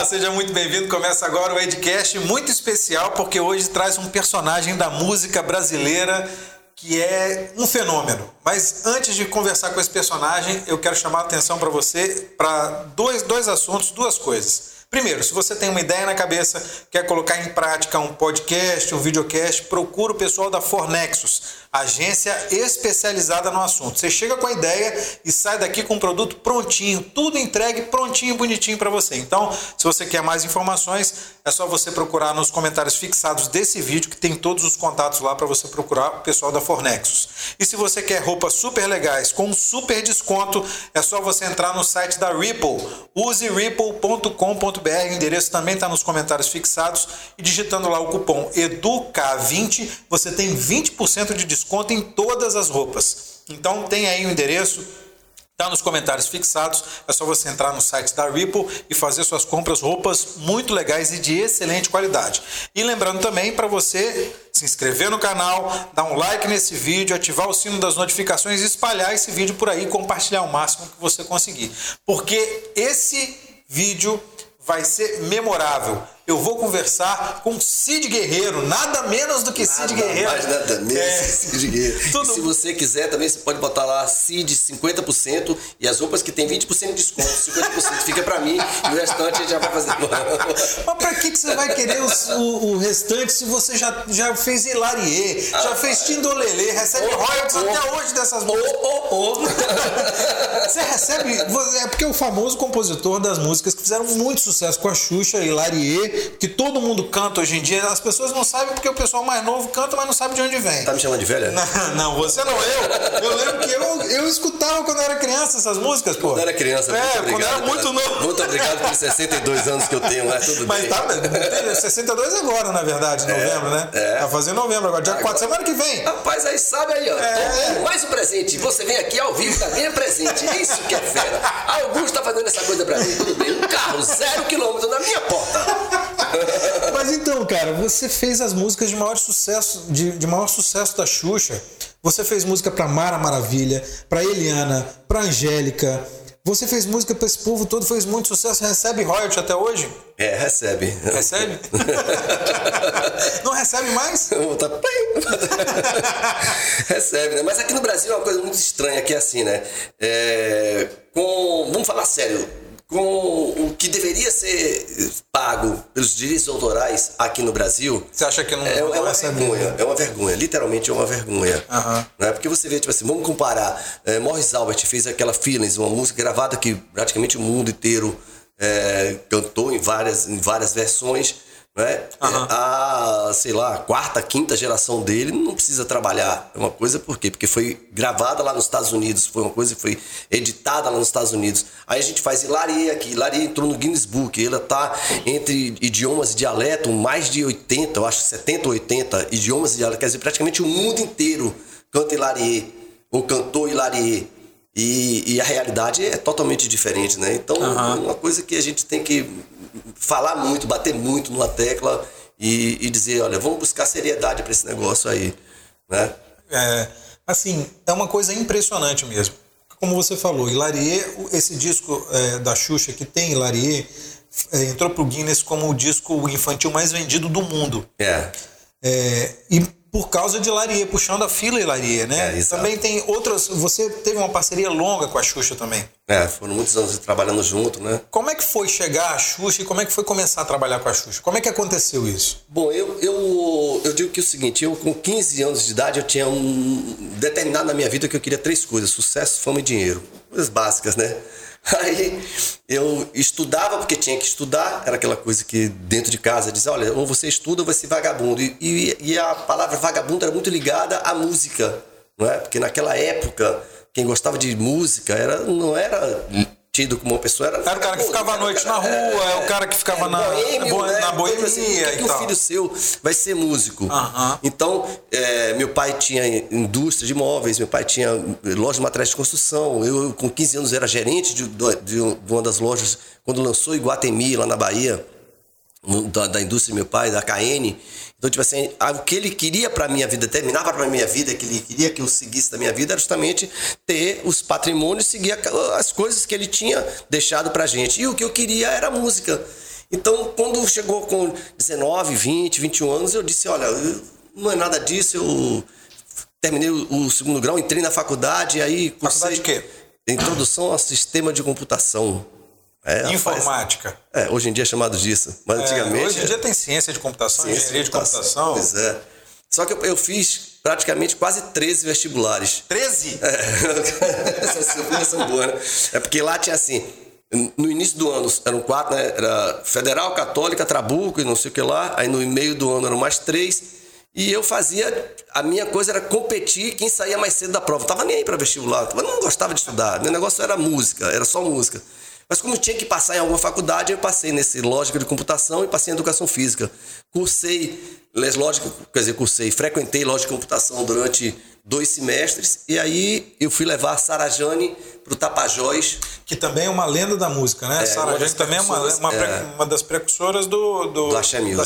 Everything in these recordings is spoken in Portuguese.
Olá, seja muito bem-vindo. Começa agora o Edcast muito especial porque hoje traz um personagem da música brasileira que é um fenômeno. Mas antes de conversar com esse personagem, eu quero chamar a atenção para você para dois, dois assuntos, duas coisas. Primeiro, se você tem uma ideia na cabeça, quer colocar em prática um podcast, um videocast, procura o pessoal da Fornexus, agência especializada no assunto. Você chega com a ideia e sai daqui com um produto prontinho, tudo entregue prontinho, bonitinho para você. Então, se você quer mais informações, é só você procurar nos comentários fixados desse vídeo que tem todos os contatos lá para você procurar o pessoal da Fornexus. E se você quer roupas super legais com super desconto, é só você entrar no site da Ripple. Use ripple.com.br o endereço também está nos comentários fixados. E digitando lá o cupom EDUCA20, você tem 20% de desconto em todas as roupas. Então tem aí o endereço, Está nos comentários fixados, é só você entrar no site da Ripple e fazer suas compras, roupas muito legais e de excelente qualidade. E lembrando também para você se inscrever no canal, dar um like nesse vídeo, ativar o sino das notificações e espalhar esse vídeo por aí, compartilhar o máximo que você conseguir. Porque esse vídeo vai ser memorável eu vou conversar com Cid Guerreiro, nada menos do que nada Cid Guerreiro. Mais nada menos é. Cid Guerreiro. Tudo... se você quiser também, você pode botar lá Cid 50% e as roupas que tem 20% de desconto, 50% fica para mim e o restante a gente já vai fazer. Mas pra que, que você vai querer o, o, o restante se você já, já fez Hilarie, ah, já fez Tindolele, recebe oh, royalties oh, até hoje dessas músicas? Oh, oh, oh. você recebe. É porque o famoso compositor das músicas que fizeram muito sucesso com a Xuxa, Hilarie que todo mundo canta hoje em dia. As pessoas não sabem porque o pessoal mais novo canta, mas não sabe de onde vem. Tá me chamando de velha? Não, não você não, eu. Eu lembro que eu, eu escutava quando eu era criança essas músicas, pô. Quando era criança, é, muito quando era muito novo. Muito obrigado pelos 62 anos que eu tenho, mas tudo mas bem. Mas tá, 62 agora, na verdade, é, novembro, né? É. Tá fazendo novembro agora, dia agora, 4, semana que vem. Rapaz, aí sabe aí, ó. É. mais um presente. Você vem aqui ao vivo, tá bem presente. Isso que é fera. Augusto tá fazendo essa coisa pra mim, tudo bem. Um carro, zero quilômetro na minha porta. Mas então, cara, você fez as músicas de maior sucesso, de, de maior sucesso da Xuxa. Você fez música pra Mara Maravilha, pra Eliana, pra Angélica. Você fez música pra esse povo todo, fez muito sucesso, recebe royalty até hoje? É, recebe. Recebe? Não recebe mais? Tá... recebe, né? Mas aqui no Brasil é uma coisa muito estranha que é assim, né? É... Com... Vamos falar sério com o que deveria ser pago pelos direitos autorais aqui no Brasil. Você acha que não é, é uma vergonha? É uma vergonha, literalmente é uma vergonha. Uhum. Né? Porque você vê, tipo assim, vamos comparar. É, Morris Albert fez aquela Feelings, uma música gravada que praticamente o mundo inteiro é, cantou em várias, em várias versões né? Uhum. A, sei lá, quarta, quinta geração dele não precisa trabalhar. É uma coisa por quê? Porque foi gravada lá nos Estados Unidos, foi uma coisa que foi editada lá nos Estados Unidos. Aí a gente faz Hilarie aqui. Hilarie entrou no Guinness Book. Ela tá entre idiomas e dialeto, mais de 80, eu acho 70 ou 80 idiomas e dialeto. Quer dizer, praticamente o mundo inteiro canta Hilarie, ou cantou Hilarie. E, e a realidade é totalmente diferente, né? Então, uhum. uma coisa que a gente tem que falar muito, bater muito numa tecla e, e dizer, olha, vamos buscar seriedade para esse negócio aí, né? É, assim, é uma coisa impressionante mesmo. Como você falou, Hilarie, esse disco é, da Xuxa que tem Hilarie, é, entrou pro Guinness como o disco infantil mais vendido do mundo. É. é e por causa de Larie, puxando a fila Larie, né? É, também tem outras. Você teve uma parceria longa com a Xuxa também. É, foram muitos anos trabalhando junto, né? Como é que foi chegar a Xuxa e como é que foi começar a trabalhar com a Xuxa? Como é que aconteceu isso? Bom, eu, eu, eu digo que é o seguinte, eu com 15 anos de idade eu tinha um determinado na minha vida que eu queria três coisas: sucesso, fama e dinheiro. Coisas básicas, né? Aí eu estudava porque tinha que estudar, era aquela coisa que dentro de casa dizia, olha, ou você estuda ou você é vagabundo. E, e, e, a palavra vagabundo era muito ligada à música, não é? Porque naquela época, quem gostava de música era, não era tido como uma pessoa era. Era o cara que ficava à noite na rua, é, o cara que ficava na, boêmio, né? na boemia. Assim, que, que o filho seu vai ser músico? Então, é, meu pai tinha indústria de imóveis, meu pai tinha loja de materiais de construção. Eu, com 15 anos, era gerente de, de, de uma das lojas quando lançou Iguatemi, lá na Bahia, da, da indústria do meu pai, da KN. Então, tipo assim, o que ele queria para minha vida, terminava para minha vida, que ele queria que eu seguisse da minha vida, era justamente ter os patrimônios, seguir as coisas que ele tinha deixado pra gente. E o que eu queria era música. Então, quando chegou com 19, 20, 21 anos, eu disse, olha, não é nada disso, eu terminei o, segundo grau, entrei na faculdade, aí. Faculdade de quê? Introdução ao sistema de computação. É, Informática. Faz... É, hoje em dia é chamado disso. Mas é, antigamente. Hoje em dia tem ciência de computação, ciência engenharia de computação. Pois é. Só que eu, eu fiz praticamente quase 13 vestibulares. 13? É. Essas são boas, né? É porque lá tinha assim. No início do ano eram quatro, né? Era Federal, Católica, Trabuco e não sei o que lá. Aí no meio do ano eram mais três. E eu fazia. A minha coisa era competir quem saía mais cedo da prova. Eu tava nem aí para vestibular. Eu não gostava de estudar. Meu negócio era música, era só música. Mas como tinha que passar em alguma faculdade, eu passei nesse lógica de computação e passei em educação física. Cursei lógica, quer dizer, cursei, frequentei lógica de computação durante dois semestres e aí eu fui levar a Sara Jane para o Tapajós. Que também é uma lenda da música, né? É, Sara Jane também é uma, uma, é, uma, das precursoras do, do, do Axé Music.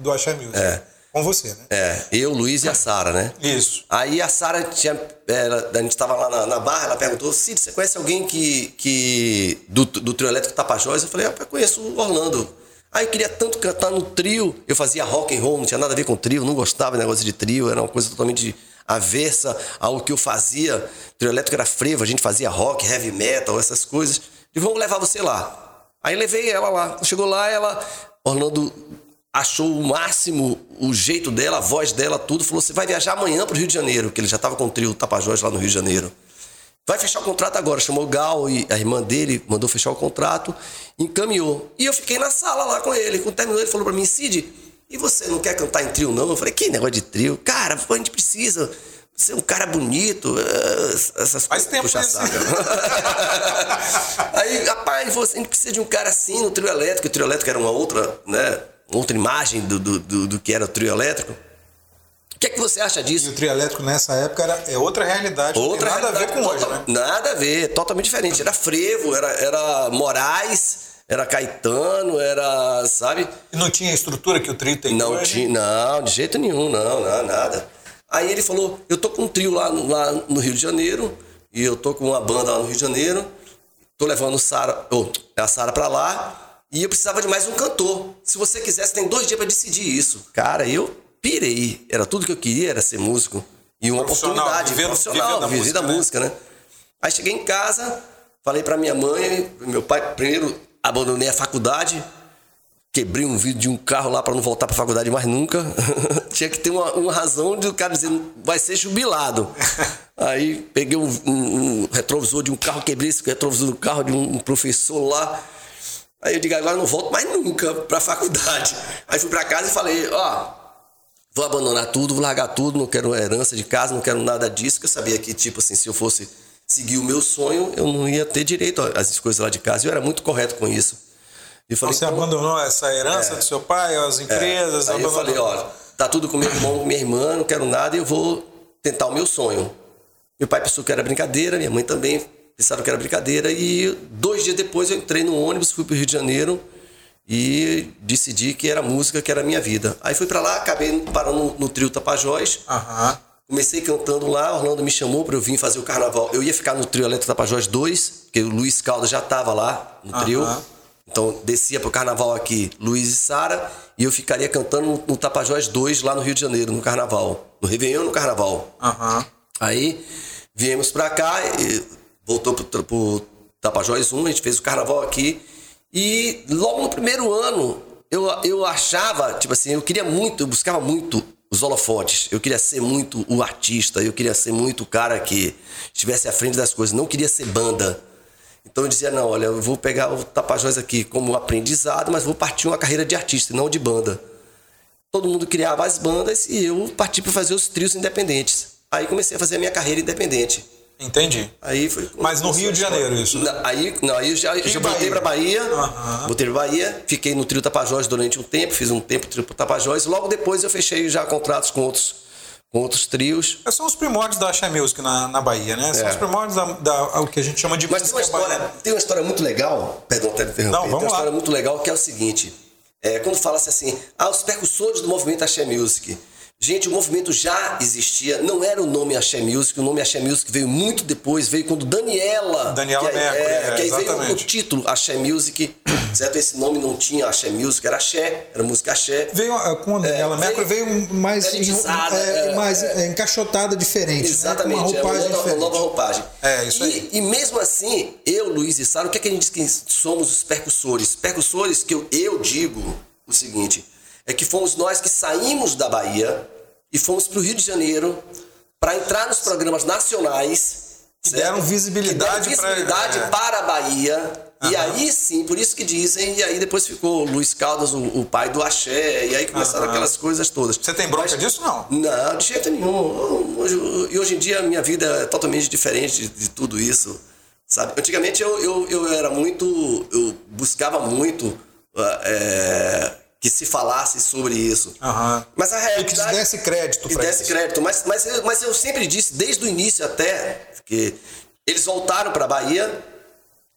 Do Axé Music. É. Com você, né? É, eu, Luiz e a Sara, né? Isso. Aí a Sara tinha. Ela, a gente estava lá na, na, barra, ela perguntou: Cid, você conhece alguém que. que do, do trio elétrico Tapajós? Eu falei: ah, eu conheço o Orlando. Aí eu queria tanto cantar no trio. Eu fazia rock and roll, não tinha nada a ver com trio, não gostava de negócio de trio, era uma coisa totalmente avessa ao que eu fazia. O trio elétrico era frevo, a gente fazia rock, heavy metal, essas coisas. E vamos levar você lá. Aí levei ela lá. Chegou lá, ela. Orlando achou o máximo o jeito dela, a voz dela, tudo. Falou: você vai viajar amanhã para o Rio de Janeiro, que ele já estava com o trio Tapajós lá no Rio de Janeiro. Vai fechar o contrato agora. Chamou o Gal e a irmã dele, mandou fechar o contrato, encaminhou. E eu fiquei na sala lá com ele. Quando terminou, ele falou para mim: Cid, e você não quer cantar em trio, não? Eu falei: que negócio de trio? Cara, a gente precisa. Você é um cara bonito, eh, essas Faz tempo puxa saca. Aí, rapaz, você, a gente precisa de um cara assim no trio elétrico. O trio elétrico era uma outra, né? Outra imagem do, do, do, do que era o trio elétrico. O que é que você acha disso? E o trio elétrico nessa época era, é outra realidade. Outra nada realidade, a ver com hoje, né? Nada a ver, totalmente diferente. Era frevo, era, era Moraes, era Caetano, era, sabe? E não tinha a estrutura que o trio tem não hoje? Tinha, não, de jeito nenhum, não, não, nada. Aí ele falou, eu tô com um trio lá, lá no Rio de Janeiro, e eu tô com uma banda lá no Rio de Janeiro, tô levando Sara, oh, a Sara pra lá, e eu precisava de mais um cantor. Se você quisesse, tem dois dias para decidir isso. Cara, eu pirei. Era tudo que eu queria, era ser músico. E uma oportunidade viver, profissional, viver da, música, da né? música, né? Aí cheguei em casa, falei para minha mãe, meu pai, primeiro abandonei a faculdade, quebrei um vidro de um carro lá para não voltar para a faculdade mais nunca. Tinha que ter uma, uma, razão de o cara dizer, vai ser jubilado. Aí peguei um, um, um, retrovisor de um carro, quebrei esse retrovisor do carro de um professor lá. Aí eu digo, agora não volto mais nunca para a faculdade. Aí fui para casa e falei, ó, vou abandonar tudo, vou largar tudo, não quero herança de casa, não quero nada disso, que eu sabia que, tipo assim, se eu fosse seguir o meu sonho, eu não ia ter direito às coisas lá de casa. Eu era muito correto com isso. E falei, Você abandonou essa herança é, do seu pai, as é. empresas? É. Aí abandonou. eu falei, ó, tá tudo com meu irmão, minha irmã, não quero nada, eu vou tentar o meu sonho. Meu pai pensou que era brincadeira, minha mãe também pensaram que era brincadeira. E dois dias depois eu entrei no ônibus, fui para o Rio de Janeiro e decidi que era música, que era a minha vida. Aí fui para lá, acabei parando no, no trio Tapajós. Uhum. Comecei cantando lá, Orlando me chamou para eu vir fazer o carnaval. Eu ia ficar no trio Eletro Tapajós 2, porque o Luiz Caldas já estava lá no trio. Uhum. Então descia para o carnaval aqui Luiz e Sara, e eu ficaria cantando no, no Tapajós 2 lá no Rio de Janeiro, no carnaval. No Réveillon no carnaval. Uhum. Aí viemos para cá. E, voltou pro, pro Tapajós 1, a gente fez o carnaval aqui. E logo no primeiro ano, eu, eu achava, tipo assim, eu queria muito, eu buscava muito os holofotes. Eu queria ser muito o artista, eu queria ser muito o cara que estivesse à frente das coisas. Não queria ser banda. Então eu dizia, não, olha, eu vou pegar o Tapajós aqui como aprendizado, mas vou partir uma carreira de artista, não de banda. Todo mundo criava as bandas e eu parti para fazer os trios independentes. Aí comecei a fazer a minha carreira independente. Entendi. Aí foi. Mas no Rio de Janeiro, isso? Né? Aí, não, aí eu já, já voltei pra Bahia. Uhum. Voltei pra Bahia, fiquei no Trio Tapajós durante um tempo, fiz um tempo Trio Tapajós. Logo depois eu fechei já contratos com outros, com outros trios. São os primórdios da Axé Music na, na Bahia, né? São é. os primórdios da, da, o que a gente chama de Mas tem uma, história, tem uma história muito legal, perdão, até interromper. Não, vamos tem uma lá. história muito legal que é o seguinte. É, quando fala-se assim, ah, os percussores do movimento Axé Music. Gente, o movimento já existia, não era o nome Axé Music, o nome Axé Music veio muito depois, veio qundo Daniela. Daniela que, Mercury, é, é, que aí veio o título Axé Music. certo? Esse nome não tinha axé music, era axé, era música axé. Veio com é, ela veio, veio mais, elitizada, é, é, mais é, encaixotada diferente. Exatamente, né? uma roupagem uma nova, nova, roupagem. É, isso e, aí. E mesmo assim, eu, Luiz e Sara, o que, é que a gente diz que somos os percussores? Percussores que eu, eu digo o seguinte, é que fomos nós que saímos da Bahia e fomos para o Rio de Janeiro para entrar nos programas nacionais. Que deram visibilidade, que deram visibilidade pra, é. para a Bahia. Uhum. E aí sim, por isso que dizem, e aí depois ficou Luiz Caldas, o, o pai do Axé, e aí começaram uhum. aquelas coisas todas. Você tem bronca Mas, disso, não? Não, de jeito nenhum. Hoje, e hoje em dia a minha vida é totalmente diferente de, de tudo isso. Sabe? Antigamente eu, eu, eu era muito. Eu buscava muito. É, que se falasse sobre isso. Uhum. Mas a realidade. E que desse crédito para desse isso. crédito. Mas, mas, eu, mas eu sempre disse, desde o início até, que eles voltaram para a Bahia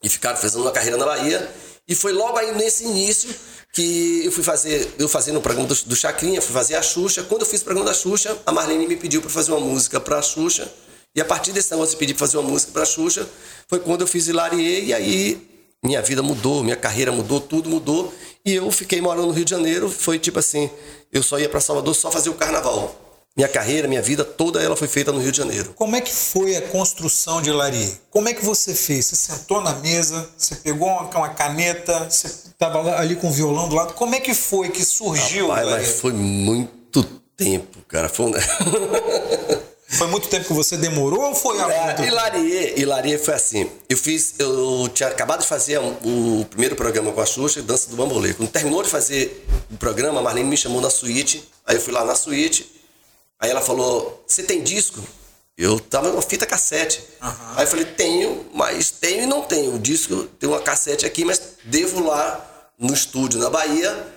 e ficaram fazendo uma carreira na Bahia. E foi logo aí nesse início que eu fui fazer, eu fazendo o programa do, do Chacrinha, fui fazer a Xuxa. Quando eu fiz o programa da Xuxa, a Marlene me pediu para fazer uma música para a Xuxa. E a partir desse negócio de pedir para fazer uma música para a Xuxa, foi quando eu fiz Hilarie e aí minha vida mudou, minha carreira mudou, tudo mudou. E eu fiquei morando no Rio de Janeiro, foi tipo assim, eu só ia para Salvador só fazer o carnaval. Minha carreira, minha vida toda ela foi feita no Rio de Janeiro. Como é que foi a construção de Larie? Como é que você fez? Você sentou na mesa, você pegou uma, uma caneta, você estava ali com o violão do lado. Como é que foi que surgiu Rapaz, Mas foi muito tempo, cara. Foi um... Foi muito tempo que você demorou ou foi algo é, muito Hilarie, Hilarie foi assim. Eu fiz, eu tinha acabado de fazer o primeiro programa com a Xuxa, Dança do Bambolê. Quando terminou de fazer o programa, a Marlene me chamou na suíte. Aí eu fui lá na suíte. Aí ela falou: Você tem disco? Eu tava numa fita cassete. Uhum. Aí eu falei: Tenho, mas tenho e não tenho. O disco tem uma cassete aqui, mas devo lá no estúdio na Bahia.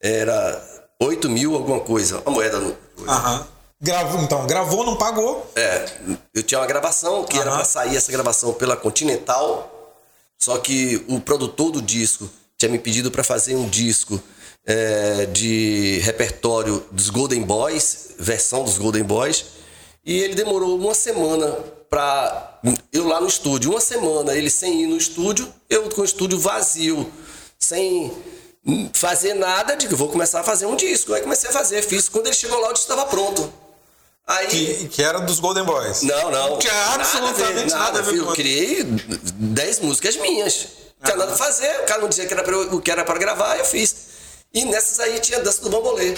Era 8 mil alguma coisa, a moeda. No... Uhum. Gravou, então, gravou, não pagou. É, eu tinha uma gravação que uhum. era para sair essa gravação pela Continental, só que o produtor do disco tinha me pedido para fazer um disco é, de repertório dos Golden Boys, versão dos Golden Boys, e ele demorou uma semana para eu lá no estúdio, uma semana ele sem ir no estúdio, eu com o estúdio vazio, sem fazer nada, digo, vou começar a fazer um disco. Aí comecei a fazer, fiz. Quando ele chegou lá, o disco estava pronto. Aí... Que, que, era dos Golden Boys. Não, não. Não tinha absolutamente nada, nada a ver, Eu criei 10 músicas minhas. Não tinha nada a fazer. O cara não dizia que era o que era para gravar, eu fiz. E nessas aí tinha dança do bambolê.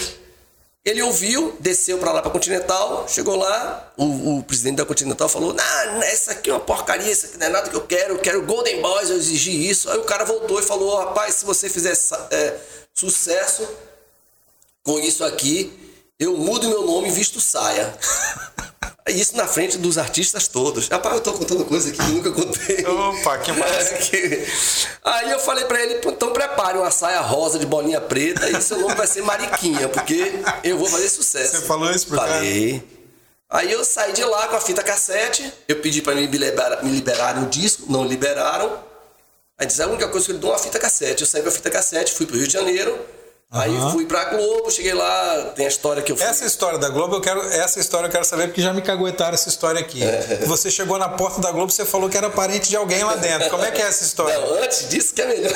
Ele ouviu, desceu para lá para Continental, chegou lá, o, o, presidente da Continental falou: Não, essa aqui é uma porcaria, isso aqui não é nada que eu quero, eu quero Golden Boys, eu exigi isso. Aí o cara voltou e falou: Rapaz, se você fizer é, sucesso com isso aqui, eu mudo meu nome e visto saia. Isso na frente dos artistas todos. Rapaz, eu tô contando coisa que nunca contei. Opa, que massa. Aí eu falei pra ele, então prepare uma saia rosa de bolinha preta e seu nome vai ser Mariquinha, porque eu vou fazer sucesso. Você falou isso pro Falei. Cara? Aí eu saí de lá com a fita cassete, eu pedi pra me, liberar, me liberarem o disco, não liberaram. Aí disse, a única coisa que ele deu uma fita cassete. Eu saí com a fita cassete, fui pro Rio de Janeiro, Aí uhum. fui pra Globo, cheguei lá, tem a história que eu fui. Essa história da Globo, eu quero, essa história eu quero saber, porque já me caguetaram essa história aqui. É. Você chegou na porta da Globo, você falou que era parente de alguém lá dentro. Como é que é essa história? Não, antes disso que é melhor.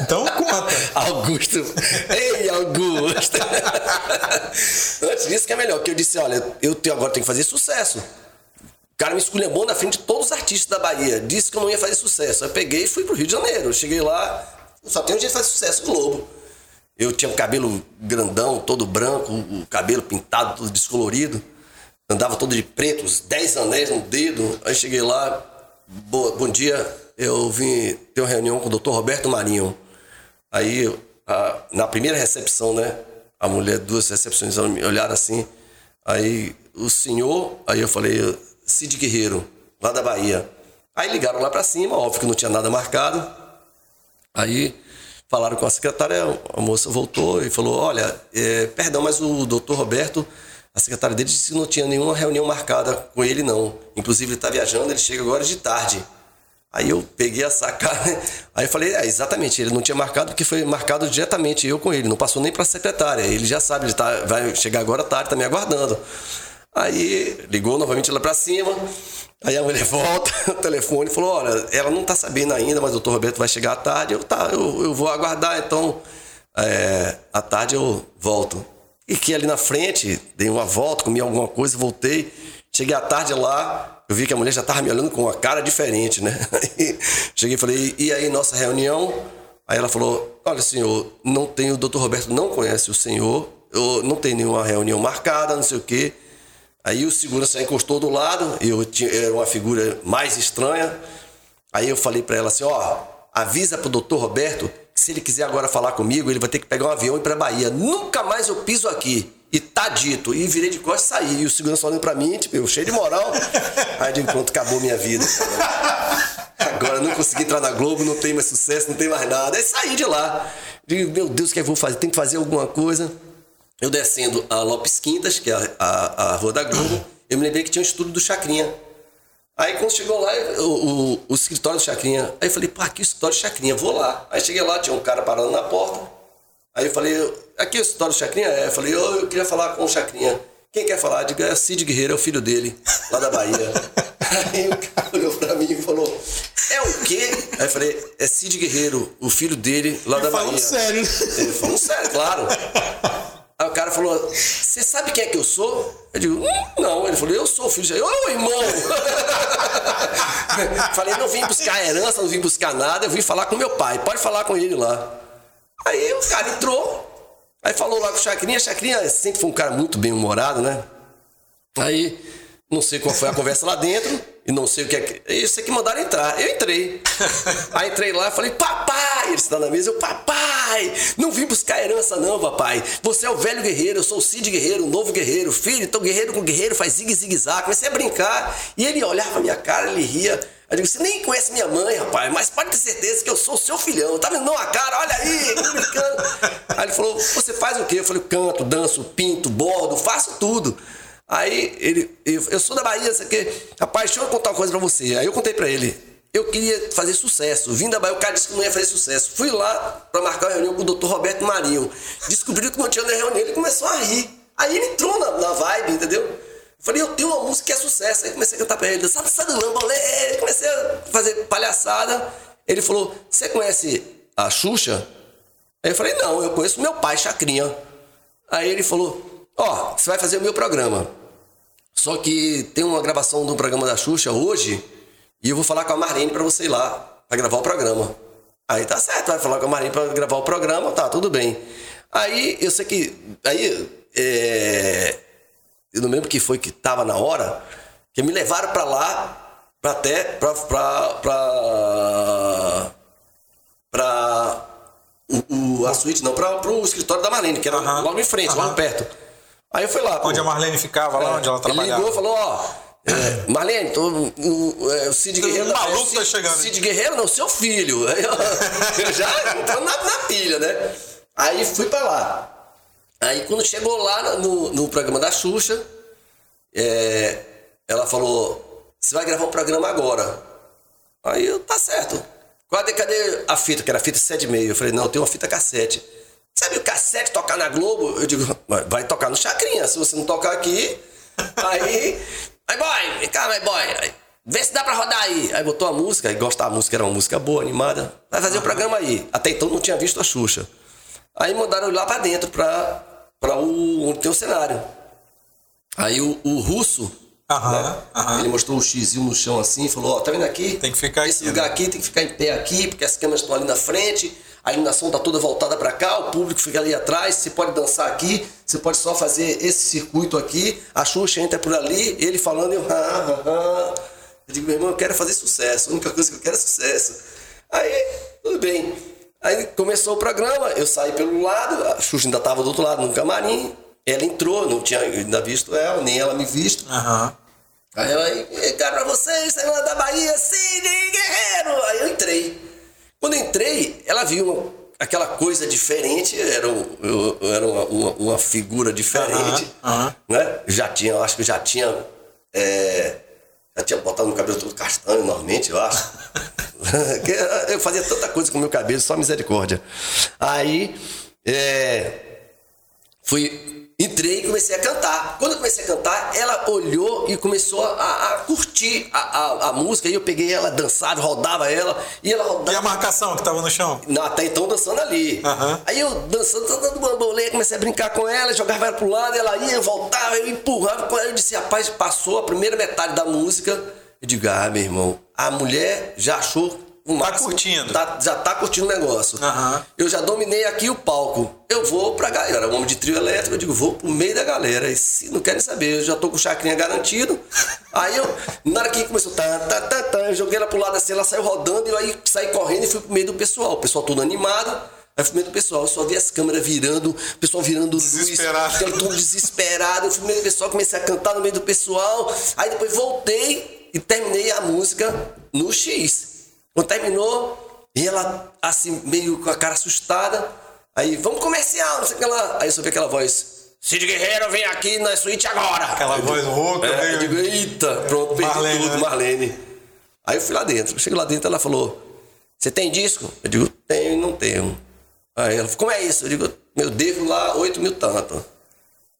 Então conta. Augusto. Ei, Augusto. antes disso que é melhor, porque eu disse, olha, eu tenho, agora tenho que fazer sucesso. O cara me esculhambou na frente de todos os artistas da Bahia. Disse que eu não ia fazer sucesso. Eu peguei e fui pro Rio de Janeiro. Cheguei lá, só tem um jeito de fazer sucesso, Globo. Eu tinha um cabelo grandão, todo branco, o cabelo pintado, todo descolorido. Andava todo de preto, os 10 anéis no dedo. Aí cheguei lá, bom dia, eu vim ter uma reunião com o doutor Roberto Marinho. Aí, a, na primeira recepção, né? A mulher, duas recepções, olharam assim. Aí, o senhor, aí eu falei, Cid Guerreiro, lá da Bahia. Aí ligaram lá para cima, óbvio que não tinha nada marcado. Aí falaram com a secretária, a moça voltou e falou: Olha, é, perdão, mas o doutor Roberto, a secretária dele disse que não tinha nenhuma reunião marcada com ele, não. Inclusive, ele está viajando, ele chega agora de tarde. Aí eu peguei a sacada, aí eu falei, é, exatamente, ele não tinha marcado porque foi marcado diretamente eu com ele, não passou nem para a secretária. Ele já sabe, ele tá, vai chegar agora tarde, está me aguardando. Aí ligou novamente lá para cima. Aí a mulher volta o telefone e falou: Olha, ela não tá sabendo ainda, mas o doutor Roberto vai chegar à tarde. Eu, tá, eu, eu vou aguardar, então é, à tarde eu volto. E que ali na frente, dei uma volta, comi alguma coisa, voltei. Cheguei à tarde lá, eu vi que a mulher já estava me olhando com uma cara diferente, né? Aí, cheguei e falei: E aí, nossa reunião? Aí ela falou: Olha, senhor, não tem, o doutor Roberto não conhece o senhor, eu não tem nenhuma reunião marcada, não sei o quê. Aí o segurança encostou do lado, eu tinha, era uma figura mais estranha. Aí eu falei para ela assim: ó, avisa pro doutor Roberto que se ele quiser agora falar comigo, ele vai ter que pegar um avião e ir pra Bahia. Nunca mais eu piso aqui. E tá dito. E virei de costas e saí. E o segurança olhando pra mim, tipo, eu cheio de moral. Aí de pronto, acabou minha vida. Agora não consegui entrar na Globo, não tem mais sucesso, não tem mais nada. Aí saí de lá. Digo, meu Deus, o que eu vou fazer? Tem que fazer alguma coisa. Eu descendo a Lopes Quintas, que é a, a, a rua da Globo, eu me lembrei que tinha um estúdio do Chacrinha. Aí quando chegou lá, o, o, o escritório do Chacrinha, aí eu falei, pá, aqui é o escritório do Chacrinha, vou lá. Aí cheguei lá, tinha um cara parando na porta. Aí eu falei, aqui é o escritório do Chacrinha? É, eu falei, oh, eu queria falar com o Chacrinha. Quem quer falar? Diga, é Cid Guerreiro, é o filho dele, lá da Bahia. aí o cara olhou pra mim e falou, é o quê? Aí eu falei, é Cid Guerreiro, o filho dele, lá da Bahia. Falando sério. Ele falou sério, claro. Aí o cara falou: Você sabe quem é que eu sou? Eu digo: hum, Não. Ele falou: Eu sou o filho de. Ô, irmão! Falei: Não vim buscar herança, não vim buscar nada, eu vim falar com meu pai. Pode falar com ele lá. Aí o cara entrou, aí falou lá com o Chacrinha. Chacrinha sempre foi um cara muito bem humorado, né? Aí, não sei qual foi a conversa lá dentro, e não sei o que é que. Isso é que mandaram entrar. Eu entrei. Aí entrei lá e falei: Papai! Ele está na mesa, eu, papai! Não vim buscar herança, não, papai. Você é o velho guerreiro, eu sou o Cid Guerreiro, o novo guerreiro. Filho, então guerreiro com guerreiro faz zigue-zigue-zague. Comecei a brincar. E ele olhava pra minha cara, ele ria. Eu digo, você nem conhece minha mãe, rapaz, mas pode ter certeza que eu sou o seu filhão. Tá vendo não a cara? Olha aí, brincando. Aí ele falou, você faz o quê? Eu falei, canto, danço, pinto, bordo, faço tudo. Aí ele, eu, sou da Bahia, você quer? Rapaz, deixa eu contar uma coisa pra você. Aí eu contei pra ele. Eu queria fazer sucesso. Vim da Bahia, o cara disse que não ia fazer sucesso. Fui lá pra marcar uma reunião com o doutor Roberto Marinho. Descobriu que não tinha reunião, ele começou a rir. Aí ele entrou na, na vibe, entendeu? Eu falei, eu tenho uma música que é sucesso. Aí comecei a cantar pra ele, sabe, do lambolê. Comecei a fazer palhaçada. Ele falou, você conhece a Xuxa? Aí eu falei, não, eu conheço meu pai, Chacrinha. Aí ele falou, ó, oh, você vai fazer o meu programa. Só que tem uma gravação do programa da Xuxa hoje e eu vou falar com a Marlene para você ir lá para gravar o programa. Aí tá certo, vai falar com a Marlene para gravar o programa, tá, tudo bem. Aí eu sei que. Aí. É, eu não lembro que foi que tava na hora, que me levaram para lá, para até. pra. pra. pra, pra o, o, a suíte, não, para pro escritório da Marlene, que era uhum. logo em frente, uhum. lá perto. Aí eu fui lá. Onde pô. a Marlene ficava, lá é, onde ela trabalhava. Ele ligou e falou, ó. É, Marlene, tô, o, é, o Cid Guerreiro. O maluco é, tá chegando. Cid Guerreiro, não, seu filho. Aí eu, eu já tô na, na pilha, né? Aí fui pra lá. Aí quando chegou lá no, no programa da Xuxa, é, ela falou: Você vai gravar um programa agora. Aí eu, tá certo. Cadê, cadê a fita? Que era a fita 7,5. Eu falei: Não, tem uma fita cassete. Sabe o cassete tocar na Globo? Eu digo, vai tocar no Chacrinha. Se você não tocar aqui, aí. Aí, boy, vem cá, my boy. Aí, vê se dá pra rodar aí. Aí botou a música, aí gostava da música, era uma música boa, animada. Vai fazer o programa aí. Até então não tinha visto a Xuxa. Aí mandaram lá pra dentro, pra, pra o, onde tem o cenário. Aí o, o russo, Aham, né? aham. Ele mostrou o xizinho no chão assim, falou, ó, tá vendo aqui? Tem que ficar Esse aqui, lugar né? aqui tem que ficar em pé aqui, porque as câmeras estão ali na frente a iluminação está toda voltada para cá, o público fica ali atrás, você pode dançar aqui, você pode só fazer esse circuito aqui, a Xuxa entra por ali, ele falando, eu, ah, ah, ah. eu digo, meu irmão, eu quero fazer sucesso, a única coisa que eu quero é sucesso. Aí, tudo bem. Aí começou o programa, eu saí pelo lado, a Xuxa ainda estava do outro lado no camarim, ela entrou, não tinha ainda visto ela, nem ela me visto. Uhum. Aí ela, cara, pra vocês, Senhora da Bahia, sim, guerreiro! Aí eu entrei. Quando entrei, ela viu aquela coisa diferente, era, eu, era uma, uma, uma, figura diferente, né? Já tinha, eu acho que já tinha, é, já tinha botado no cabelo todo castanho, normalmente, eu acho. eu fazia tanta coisa com o meu cabelo, só misericórdia. Aí, é, fui, Entrei e comecei a cantar. Quando eu comecei a cantar, ela olhou e começou a, a curtir a, a, a, música. Aí eu peguei ela, dançava, rodava ela. E ela rodava. E a marcação que tava no chão? Não, até então dançando ali. Uhum. Aí eu dançando, dando bambolê, comecei a brincar com ela, jogava ela pro lado, ela ia, voltava, eu empurrava com ela. Eu disse, rapaz, passou a primeira metade da música. Eu digo, ah, meu irmão, a mulher já achou o tá curtindo. Tá, já tá curtindo o negócio. Uhum. Eu já dominei aqui o palco. Eu vou pra galera. O homem de trio elétrico, eu digo, vou pro meio da galera. E se não querem saber, eu já tô com o chacrinha garantido. Aí eu, na hora que começou, tá, tá, tá, tá, eu joguei ela pro lado assim, ela saiu rodando, e eu aí saí correndo e fui pro meio do pessoal. O pessoal todo animado. Aí fui pro meio do pessoal, eu só vi as câmeras virando, o pessoal virando desesperado. luz, todo desesperado. Eu fui pro meio do pessoal, comecei a cantar no meio do pessoal. Aí depois voltei e terminei a música no X. Quando terminou, e ela, assim, meio com a cara assustada. Aí, vamos comercial, não sei o que lá. Aí eu só vi aquela voz. Cid Guerreiro, vem aqui na suíte agora. Aquela voz rouca, é, meio... Eu digo, eita, pronto, perdi Marlene, tudo, né? Marlene. Aí eu fui lá dentro. Cheguei lá dentro, ela falou, você tem disco? Eu digo, tenho e não tenho. Aí ela falou, como é isso? Eu digo, eu devo lá 8 mil tanto.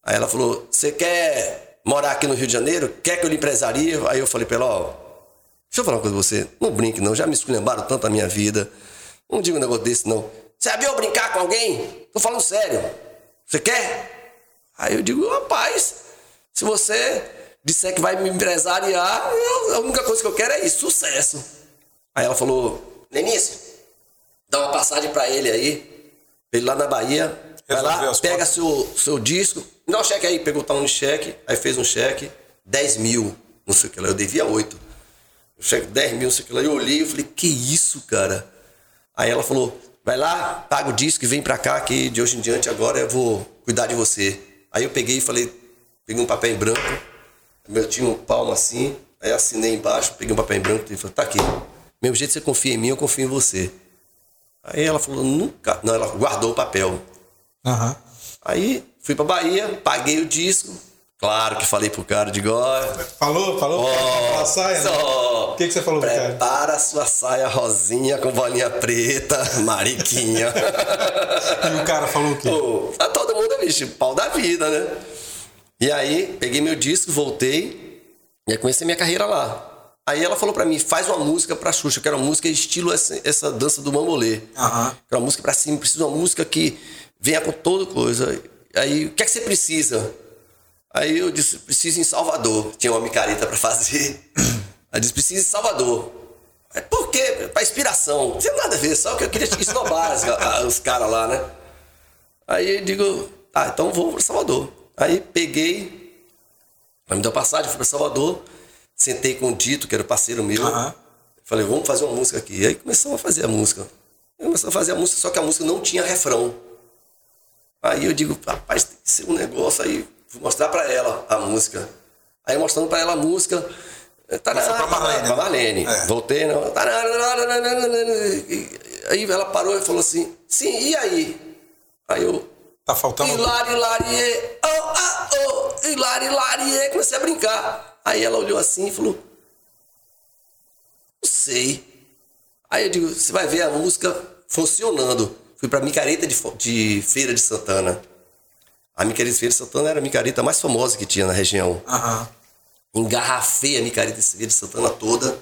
Aí ela falou, você quer morar aqui no Rio de Janeiro? Quer que eu lhe empresarie? Aí eu falei pra ela, ó, Deixa eu falar uma coisa com você. Não brinque, não. Já me esculhambaram tanto a minha vida. Não diga um negócio desse, não. Você já viu brincar com alguém? Tô falando sério. Você quer? Aí eu digo, rapaz, se você disser que vai me empresariar, eu, a única coisa que eu quero é isso, sucesso. Aí ela falou, Lenice, dá uma passagem pra ele aí, pra ele lá na Bahia. Vai lá, pega contas. seu, seu disco, dá um cheque aí, pegou o talão de cheque, aí fez um cheque, 10 mil, não sei o que lá, eu devia 8. Cheque 10 mil, sei lá. Eu olhei e falei, que isso, cara? Aí ela falou, vai lá, paga o disco e vem pra cá, que de hoje em diante agora eu vou cuidar de você. Aí eu peguei e falei, peguei um papel em branco, eu tinha um palmo assim, aí assinei embaixo, peguei um papel em branco e falei, tá aqui. Mesmo jeito que você confia em mim, eu confio em você. Aí ela falou, nunca. Não, ela guardou o papel. Aham. Aí fui pra Bahia, paguei o disco. Claro que falei pro cara, digo, ó. Falou, falou? ó, a saia, né? só O que, que você falou pro cara? Prepara a sua saia rosinha com bolinha preta, mariquinha. E o cara falou o quê? Pô, tá todo mundo, bicho, pau da vida, né? E aí, peguei meu disco, voltei e aí comecei minha carreira lá. Aí ela falou pra mim, faz uma música pra Xuxa, eu quero uma música estilo essa, essa dança do mambolê. Aham. Quero uma música pra cima, preciso de uma música que venha com toda coisa. Aí, o que é que você precisa? Aí eu disse, preciso em Salvador. Tinha uma micareta pra fazer. Aí disse, preciso em Salvador. Aí, por quê? Pra inspiração. Não tinha nada a ver, só que eu queria esnobar as- a- os caras lá, né? Aí eu digo, tá, então vou pra Salvador. Aí peguei, ela me deu passagem, fui pra Salvador, sentei com o Dito, que era parceiro meu. Aham. Falei, vamos fazer uma música aqui. Aí começamos a fazer a música. Começamos a fazer a música, só que a música não tinha refrão. Aí eu digo, rapaz, tem que ser um negócio aí. Fui mostrar pra ela a música. Aí mostrando pra ela a música. Tá Mas foi pra Marlene, Pra né? Marlene. É. Voltei, não. E Aí ela parou e falou assim: sim, e aí? Aí eu. Tá faltando. Hilari, hilarie, oh, ah, oh, hilari, hilarie. Comecei a brincar. Aí ela olhou assim e falou: Não sei. Aí eu digo: Você vai ver a música funcionando. Fui pra Micareta de, de Feira de Santana. A Micareta de Santana era a micareta mais famosa que tinha na região. Aham. Engarrafei a micareta de Santana toda.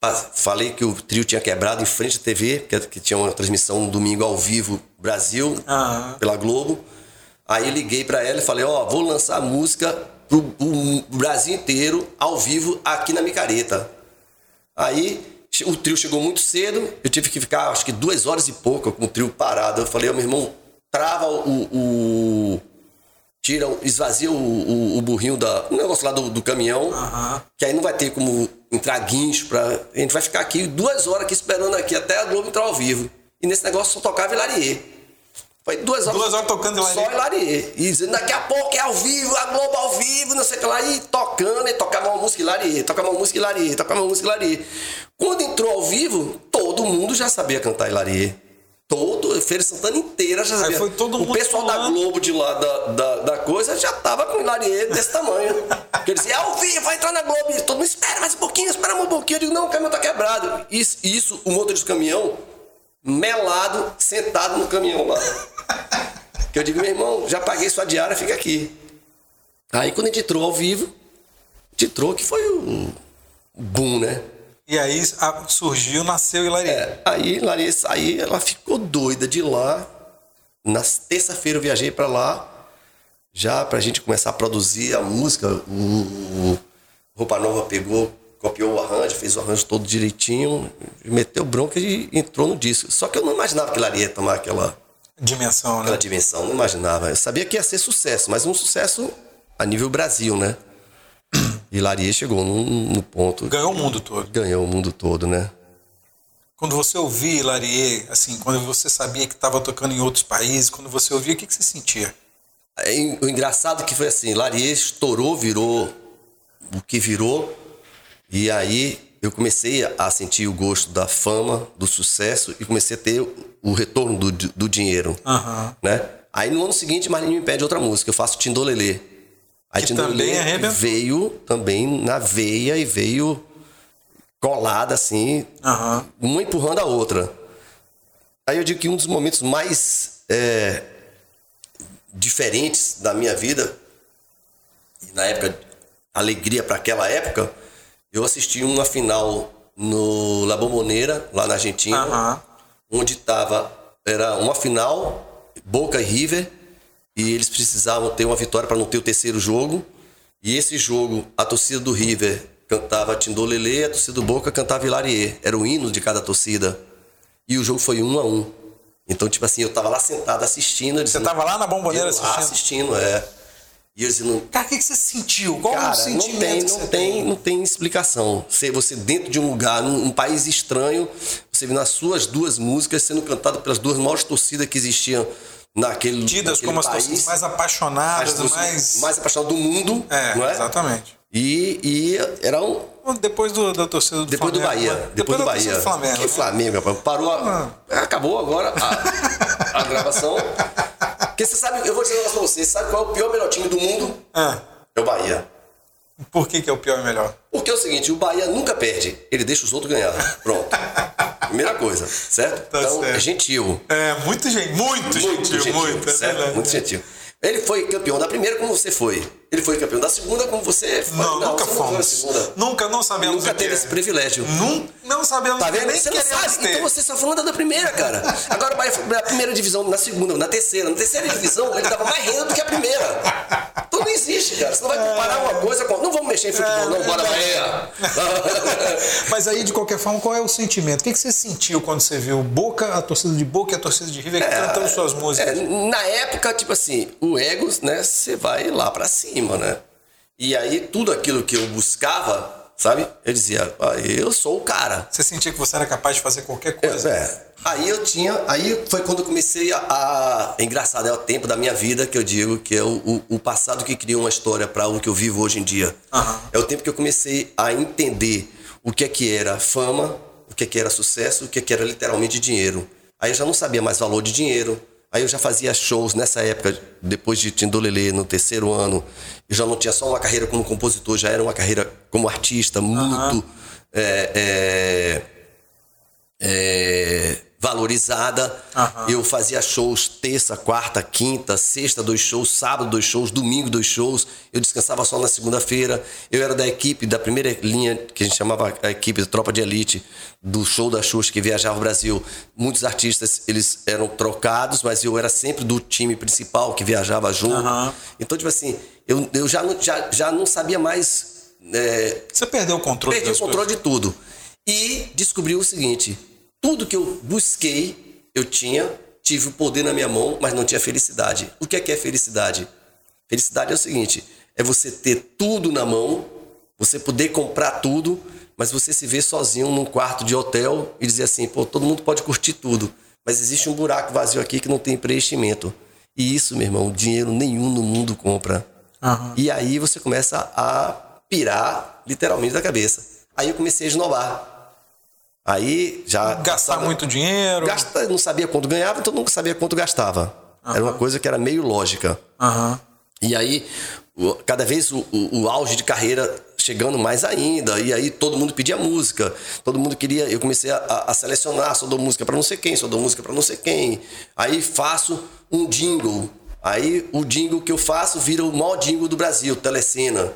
Pa- Falei que o trio tinha quebrado em frente à TV, que, que tinha uma transmissão um domingo ao vivo Brasil, Aham. pela Globo. Aí liguei pra ela e falei, ó, vou lançar a música pro, pro Brasil inteiro, ao vivo, aqui na micareta. Aí o trio chegou muito cedo, eu tive que ficar acho que duas horas e pouco com o trio parado. Eu falei, ó, meu irmão, trava o. o- tira, esvazia o, o, o burrinho da. O negócio lá do, do caminhão. Aham. Que aí não vai ter como entrar guincho pra. A gente vai ficar aqui duas horas aqui esperando aqui até a Globo entrar ao vivo. E nesse negócio só tocava Hilarie. Foi duas horas. Duas horas tocando Hilarie. Só Hilarie. E dizendo, daqui a pouco é ao vivo, a Globo ao vivo, não sei o que lá. E tocando, e tocava uma música Hilarie, tocava uma música Hilarie, tocava uma música Hilarie. Quando entrou ao vivo, todo mundo já sabia cantar Hilarie. Todo, Feira Santana inteira já sabia. o pessoal da falando. Globo de lá da, da, da coisa já tava com Hilarie desse tamanho. Porque eles diziam, é ao vivo, vai entrar na Globo. E todo mundo, espera mais um pouquinho, espera mais um pouquinho. Eu digo, não, o caminhão tá quebrado. Isso, isso o motorista do caminhão, melado, sentado no caminhão lá. Que eu digo, meu irmão, já paguei sua diária, fica aqui. Aí quando a gente entrou ao vivo, a gente entrou que foi um boom, né? E aí surgiu, nasceu Hilarie. É, aí Hilarie aí ela ficou doida de lá. Na terça-feira eu viajei para lá, já pra gente começar a produzir a música. O, Roupa Nova pegou, copiou o arranjo, fez o arranjo todo direitinho, meteu bronca e entrou no disco. Só que eu não imaginava que Hilarie ia tomar aquela dimensão, né? Aquela dimensão, não imaginava. Eu sabia que ia ser sucesso, mas um sucesso a nível Brasil, né? E Larie chegou no, ponto. Ganhou o mundo todo. Ganhou o mundo todo, né? Quando você ouvia Larie, assim, quando você sabia que estava tocando em outros países, quando você ouvia, o que, que você sentia? É, o engraçado que foi assim, Larie estourou, virou o que virou, e aí eu comecei a sentir o gosto da fama, do sucesso, e comecei a ter o retorno do, do dinheiro, uhum. né? Aí no ano seguinte, Marlinho me pede outra música, eu faço Tindolelê. Aí que também é veio também na veia e veio colada assim, uhum. uma empurrando a outra. Aí eu digo que um dos momentos mais é, diferentes da minha vida, na época, alegria para aquela época, eu assisti uma final no La Bombonera, lá na Argentina, uhum. onde tava, era uma final, Boca e River, e eles precisavam ter uma vitória para não ter o terceiro jogo. E esse jogo, a torcida do River cantava Tindolele, a torcida do Boca cantava Hilarie. Era o hino de cada torcida. E o jogo foi um a um. Então, tipo assim, eu tava lá sentado assistindo. Você dizendo, tava lá na bomboneira assistindo? Lá assistindo, é. E eu dizendo, cara, o que, que você sentiu? Qual cara, o sentimento não tem, não tem, tem, não tem explicação. Você, você dentro de um lugar, num um país estranho, você vê nas suas duas músicas sendo cantado pelas duas maiores torcidas que existiam naquele Tidas naquele como país, as torcidas mais apaixonadas, as mais... mais apaixonadas do mundo, é, não é? Exatamente. E, e era um... Depois do, da torcida do depois Flamengo. Do Bahia, depois, depois do Bahia. Do Flamengo, que né? Flamengo, rapaz? Parou, a, ah. acabou agora a, a gravação. Porque você sabe, eu vou dizer um negócio pra você, sabe qual é o pior melhor time do mundo? Ah. É o Bahia. Por que, que é o pior e melhor? Porque é o seguinte, o Bahia nunca perde, ele deixa os outros ganhar. Pronto. Primeira coisa, certo? Tá então, certo. é gentil. É, muito, gentil, muito, Muito gentil, gentil, muito. é certo? verdade. muito gentil. Ele foi campeão da primeira como você foi. Ele foi campeão da segunda como você foi. Não, nunca você não foi fomos. segunda. Nunca, não sabemos Nunca o teve é. esse privilégio. Não, não sabemos Tá o é, vendo? nem Você não sabe. ter. Então você só falando da primeira, cara. Agora vai na primeira divisão, na segunda, na terceira. Na terceira divisão, ele dava mais renda do que a primeira. Então não existe, cara. Você não vai comparar uma coisa com. Não vamos mexer em futebol, não. Bora, Bahia. Mas aí, de qualquer forma, qual é o sentimento? O que você sentiu quando você viu Boca, a torcida de Boca e a torcida de River cantando suas músicas? É, na época, tipo assim, o ego, né, você vai lá pra cima, né? E aí tudo aquilo que eu buscava, sabe? Eu dizia, ah, eu sou o cara. Você sentia que você era capaz de fazer qualquer coisa? É. Aí eu tinha. Aí foi quando eu comecei a. a- é engraçado, é o tempo da minha vida que eu digo que é o, o, o passado que cria uma história para o que eu vivo hoje em dia. Aham. É o tempo que eu comecei a entender o que é que era fama, o que é que era sucesso, o que é que era literalmente dinheiro. Aí eu já não sabia mais valor de dinheiro. Aí eu já fazia shows nessa época, depois de Tindolelê, no terceiro ano. Eu já não tinha só uma carreira como compositor, já era uma carreira como artista muito é, é, é, valorizada. Aham. Eu fazia shows terça, quarta, quinta, sexta, dois shows, sábado, dois shows, domingo, dois shows. Eu descansava só na segunda-feira. Eu era da equipe, da primeira linha, que a gente chamava a equipe de Tropa de Elite, do show da Xuxa, que viajava o Brasil. Muitos artistas, eles eram trocados, mas eu era sempre do time principal, que viajava junto. Aham. Então, tipo assim, eu, eu já, não, já, já não sabia mais... é, Você perdeu o controle Perdi o controle de tudo. E descobri o seguinte: tudo que eu busquei, eu tinha, tive o poder na minha mão, mas não tinha felicidade. O que é que é felicidade? Felicidade é o seguinte: é você ter tudo na mão, você poder comprar tudo, mas você se ver sozinho num quarto de hotel e dizer assim, pô, todo mundo pode curtir tudo, mas existe um buraco vazio aqui que não tem preenchimento. E isso, meu irmão, dinheiro nenhum no mundo compra. Aham. E aí você começa a pirar literalmente da cabeça. Aí eu comecei a esnobar. Aí já. Gastar passava- muito dinheiro. Gasta, não sabia quanto ganhava, então nunca sabia quanto gastava. Era uma coisa que era meio lógica. Aham. E aí, cada vez o, o- o auge de carreira chegando mais ainda. E aí todo mundo pedia música. Todo mundo queria. Eu comecei a, a- a selecionar, só dou música para não sei quem, só dou música para não sei quem. Aí faço um jingle Aí o jingle que eu faço vira o maior jingle do Brasil, Telecena.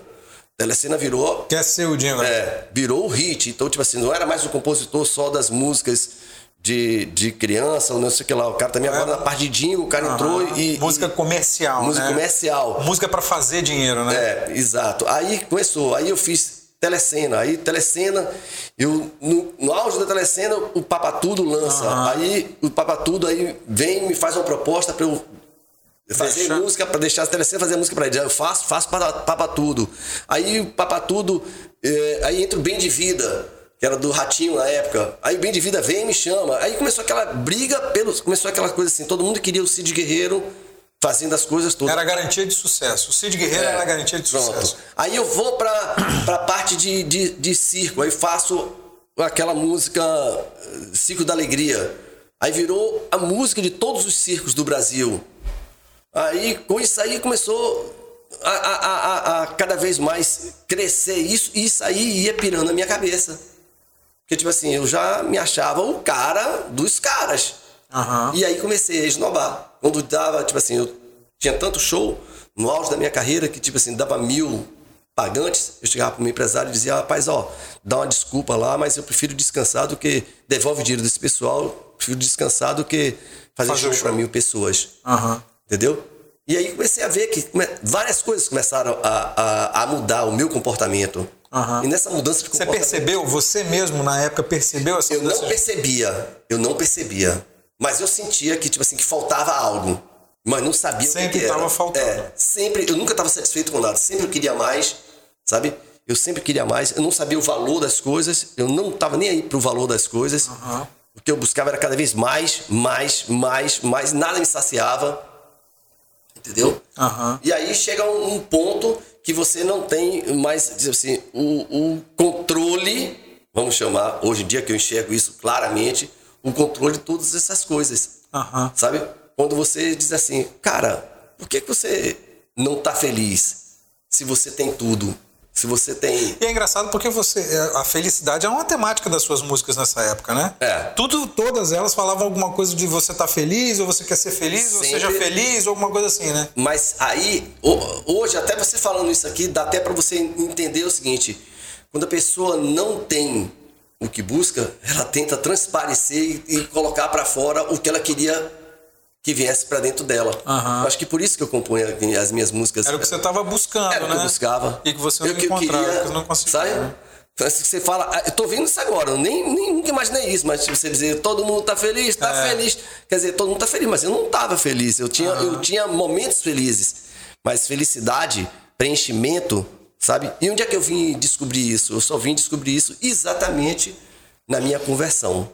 Telecena virou. Quer ser o jingle? É, virou o hit. Então, tipo assim, não era mais o compositor só das músicas de, de criança, ou não sei o que lá. O cara também agora na parte de jingle, o cara entrou e. Música comercial. Música né? comercial. Música para fazer dinheiro, né? É, exato. Aí começou, aí eu fiz telecena, aí telecena, eu no, no auge da telecena o Papatudo lança, aí o Papatudo aí vem me faz uma proposta para eu fazer Deixa. música para deixar as telecena fazer música para ele, eu faço, faço para Papatudo. Aí o Papatudo, eh, aí entra o Bem de Vida, que era do Ratinho na época. Aí o Bem de Vida vem e me chama. Aí começou aquela briga pelos, começou aquela coisa assim, todo mundo queria o Cid Guerreiro fazendo as coisas todas. Era garantia de sucesso. O Cid Guerreiro era garantia de É. Pronto. sucesso. Aí eu vou pra, pra parte de, de, de circo, aí faço aquela música eh, Circo da Alegria. Aí virou a música de todos os circos do Brasil. Aí com isso aí começou a, a, a, a- cada vez mais crescer isso, e isso aí ia pirando na minha cabeça. Porque, tipo assim, eu já me achava o cara dos caras. Aham. E aí comecei a esnobar. Quando dava, tipo assim, eu tinha tanto show no auge da minha carreira que, tipo assim, dava mil pagantes. Eu chegava pro meu empresário e dizia, rapaz, ó, dá uma desculpa lá, mas eu prefiro descansar do que devolve o dinheiro desse pessoal. Prefiro descansar do que fazer, Fazer show show. para mil pessoas. Aham. Entendeu? E aí comecei a ver que várias coisas começaram a, a, a mudar o meu comportamento. Aham. E nessa mudança de Você comportamento. percebeu, você mesmo na época percebeu essa Eu não percebia, eu não percebia. Mas eu sentia que, tipo assim, que faltava algo. Mas não sabia o Sempre que, que era. tava faltando. É, sempre, eu nunca estava satisfeito com nada. Sempre eu queria mais, sabe? Eu sempre queria mais. Eu não sabia o valor das coisas. Eu não estava nem aí pro valor das coisas. O que eu buscava era cada vez mais, mais, mais, mais. Nada me saciava. Entendeu? Aham. E aí chega um, um ponto que você não tem mais, dizer assim, o, o controle, vamos chamar, hoje em dia que eu enxergo isso claramente, o controle de todas essas coisas. Aham. Sabe? Quando você diz assim, cara, por que, que você não tá feliz se você tem tudo? Se você tem. E é engraçado porque você a felicidade é uma temática das suas músicas nessa época, né? É. Tudo, todas elas falavam alguma coisa de você tá feliz, ou você quer ser feliz, ou Sempre. seja feliz, ou alguma coisa assim, né? Mas aí, ho- hoje, até você falando isso aqui, dá até para você entender o seguinte: quando a pessoa não tem o que busca, ela tenta transparecer e, e colocar para fora o que ela queria que viesse para dentro dela. Eu Acho que por isso que eu componho as minhas músicas. Era o que você tava buscando, Era o né? que eu buscava. E que você não eu, que eu encontrava, queria, que não conseguia. Sabe? né? Então, assim, Você fala, ah, eu tô vendo isso agora, eu nem, nem nunca imaginei isso, mas você dizer, todo mundo tá feliz, tá É. feliz. Quer dizer, todo mundo tá feliz, mas eu não tava feliz. Eu tinha, eu tinha momentos felizes. Mas felicidade, preenchimento, sabe? E onde é que eu vim descobrir isso? Eu só vim descobrir isso exatamente na minha conversão.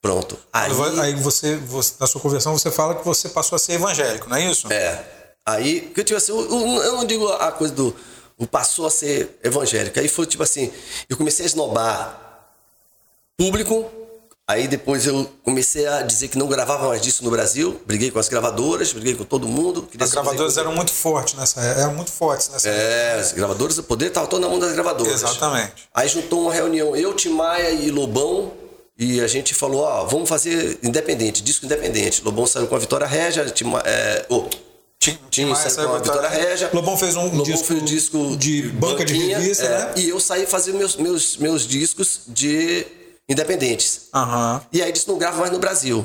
Pronto. Aí, Aí você, você, na sua conversão, você fala que você passou a ser evangélico, não é isso? É. Aí, que eu, tipo assim, eu, eu- não digo a coisa do. O passou a ser evangélico. Aí foi tipo assim, eu comecei a esnobar público. Aí depois eu comecei a dizer que não gravava mais disso no Brasil. Briguei com as gravadoras, briguei com todo mundo. As gravadoras eram muito fortes nessa época, eram muito fortes nessa época. É, as gravadoras, o poder estava todo na mão das gravadoras. Exatamente. Aí juntou uma reunião, eu, Tim Maia e Lobão, e a gente falou, ó, vamos fazer independente, disco independente. Lobão saiu com a Vitória Régia, Tim, é, ô, Tim, Tim saiu saiu com a Vitória Régia. Lobão fez um Lobão disco, fez um disco de banca de revista, é, né? E eu saí fazer meus, meus, meus discos de independentes. Aham. E aí disse, não grava mais no Brasil.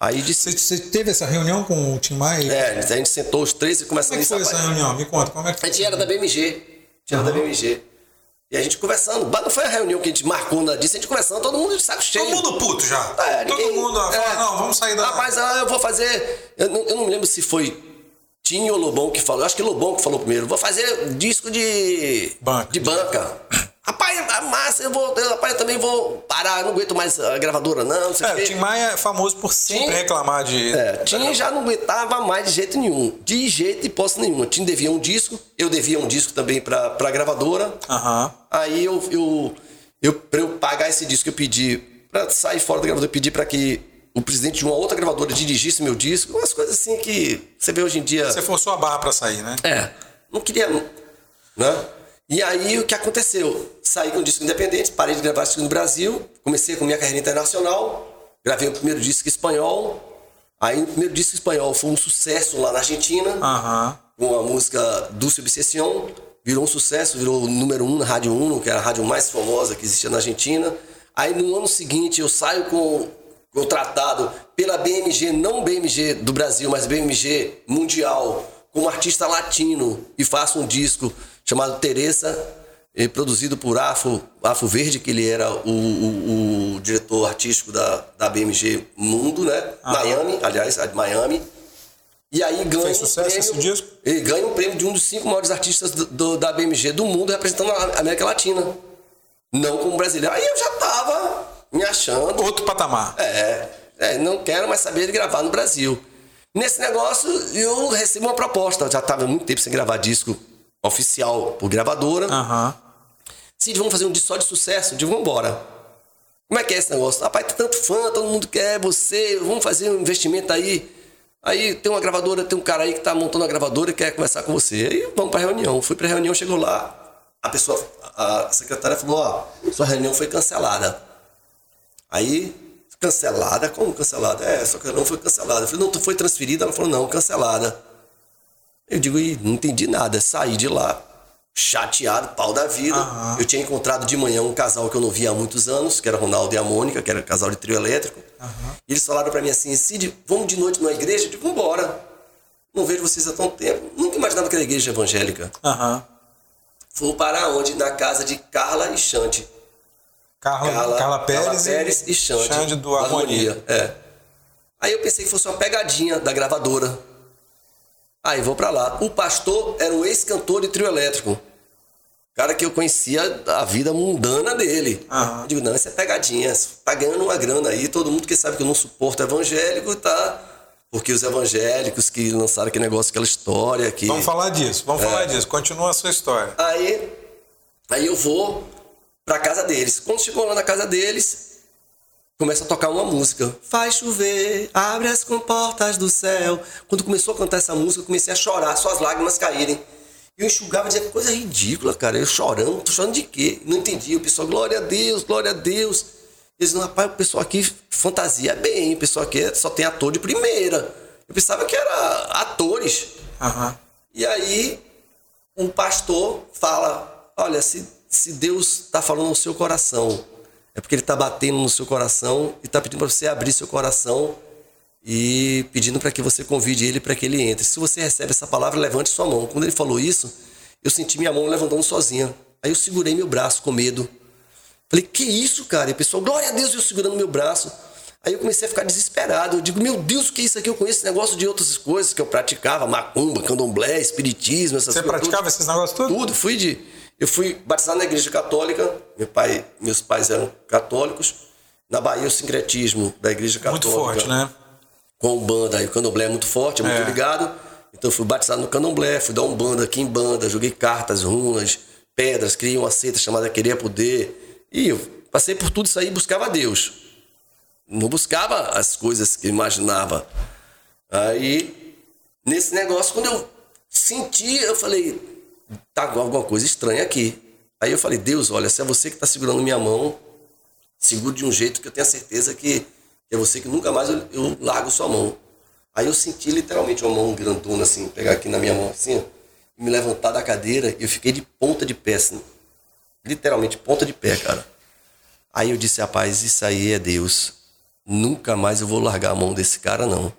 Aí disse, Você, você teve essa reunião com o Tim Maia? é, a gente sentou os três e Como é que foi a essa reunião? Me conta, como é que A foi? gente era da BMG. A gente era da BMG. E a gente conversando. Mas não foi a reunião que a gente marcou nada disso, a gente conversando, todo mundo de saco cheio. Todo mundo puto já. É, Todo ninguém- mundo ó, fala, é. não, vamos sair da... Rapaz, ah, eu vou fazer. Eu não, eu não me lembro se foi Tinho ou Lobão que falou. Eu acho que Lobão que falou primeiro. Vou fazer disco de. Banca. De banca. Rapaz, a massa, eu vou. Rapaz, eu também vou parar, não aguento mais a gravadora, não. não sei É, o Tim Maia é famoso por sempre Tim- reclamar de... É, Tim já não aguentava mais de jeito nenhum. De jeito e posse nenhuma. Tim devia um disco, eu devia um disco também pra, pra gravadora. Aham. Aí eu, eu, eu, pra eu pagar esse disco, eu pedi, pra sair fora da gravadora, eu pedi pra que o presidente de uma outra gravadora dirigisse meu disco. Umas coisas assim que você vê hoje em dia. Você forçou a barra pra sair, né? É, não queria. Né? E aí o que aconteceu? Saí com um disco independente, parei de gravar disco no Brasil, comecei com minha carreira internacional, gravei o primeiro disco espanhol. Aí o primeiro disco espanhol foi um sucesso lá na Argentina, Aham. com a música Dulce Obsession. Virou um sucesso, virou o número um na Rádio Uno, que era a rádio mais famosa que existia na Argentina. Aí no ano seguinte eu saio com contratado pela BMG, não BMG do Brasil, mas BMG mundial, como artista latino e faço um disco chamado Teresa, eh, produzido por Afo, Afo Verde, que ele era o, o- o diretor artístico da, da BMG Mundo, né? Miami, aliás, a de Miami. E aí ganha Fez um sucesso prêmio, esse disco? Ele ganha um prêmio de um dos cinco maiores artistas do- do- da BMG do mundo, representando a América Latina. Não como brasileiro. Aí eu já tava me achando. Outro patamar. É, é, não quero mais saber de gravar no Brasil. Nesse negócio, eu recebi uma proposta. Eu já estava há muito tempo sem gravar disco oficial por gravadora. Aham. Cid, vamos fazer um disco só de sucesso? Eu digo, vamos embora. Como é que é esse negócio? Rapaz, tem tanto fã, todo mundo quer você, vamos fazer um investimento aí. Aí tem uma gravadora, tem um cara aí que tá montando uma gravadora e quer conversar com você. Aí vamos pra reunião. Fui pra reunião, chegou lá, a pessoa, a secretária falou, ó, sua reunião foi cancelada. Aí, cancelada? Como cancelada? É, sua reunião foi cancelada. Eu falei, não, tu foi transferida? Ela falou, não, cancelada. Eu digo, e não entendi nada. Saí de lá, chateado, pau da vida. Aham. Eu tinha encontrado de manhã um casal que eu não via há muitos anos, que era Ronaldo e a Mônica, que era casal de trio elétrico. E eles falaram pra mim assim, Cid, vamos de noite numa igreja? Eu digo, vambora. Não vejo vocês há tanto tempo. Nunca imaginava que era igreja evangélica. Aham. Fui para onde? Na casa de Carla e Xande. Carla, Carla, Pérez, e Xande. Xande do Harmonia. É. Aí eu pensei que fosse uma pegadinha da gravadora. Aí vou pra lá. O pastor era um ex-cantor de trio elétrico. Cara que eu conhecia a vida mundana dele. Aham. Eu digo, não, isso é pegadinha. Tá ganhando uma grana aí. Todo mundo que sabe que eu não suporto evangélico tá. Porque os evangélicos que lançaram aquele negócio, aquela história que. Vamos falar disso, vamos É. falar disso. Continua a sua história. Aí, aí eu vou pra casa deles. Quando chegou lá na casa deles, começa a tocar uma música. Faz chover, abre as comportas do céu. Quando começou a cantar essa música, eu comecei a chorar, só as lágrimas caírem. Eu enxugava e dizia, que coisa ridícula, cara. Eu chorando, tô chorando de quê? Não entendi. O pessoal, glória a Deus, glória a Deus. Eles não, rapaz, o pessoal aqui fantasia bem, o pessoal aqui só tem ator de primeira. Eu pensava que era atores. Aham. E aí, um pastor fala: Olha, se, se Deus está falando no seu coração, é porque Ele está batendo no seu coração e está pedindo para você abrir seu coração e pedindo para que você convide Ele para que Ele entre. Se você recebe essa palavra, levante sua mão. Quando ele falou isso, eu senti minha mão levantando sozinha. Aí eu segurei meu braço com medo. Falei, que isso, cara? E o pessoal, glória a Deus, eu segurando meu braço. Aí eu comecei a ficar desesperado. Eu digo, meu Deus, o que é isso aqui? Eu conheço esse negócio de outras coisas que eu praticava, macumba, candomblé, espiritismo, essas Você coisas. praticava tudo. esses negócios tudo? Tudo, fui de. Eu fui batizado na igreja católica, meu pai, meus pais eram católicos. Na Bahia, o sincretismo da igreja católica. Muito forte, né? Com Umbanda, aí o candomblé é muito forte, é muito É. ligado. Então eu fui batizado no candomblé, fui dar Umbanda aqui em banda, joguei cartas, runas, pedras, criei uma seita chamada Querer é Poder. E eu passei por tudo isso aí e buscava Deus. Não buscava as coisas que eu imaginava. Aí, nesse negócio, quando eu senti, eu falei, tá alguma coisa estranha aqui. Aí eu falei, Deus, olha, se é você que está segurando minha mão, seguro de um jeito que eu tenho a certeza que é você que nunca mais eu, eu largo sua mão. Aí eu senti literalmente uma mão grandona assim, pegar aqui na minha mão assim, ó, e me levantar da cadeira e eu fiquei de ponta de pé, assim, literalmente ponta de pé, cara. Aí eu disse, rapaz, isso aí é Deus. Nunca mais eu vou largar a mão desse cara, não.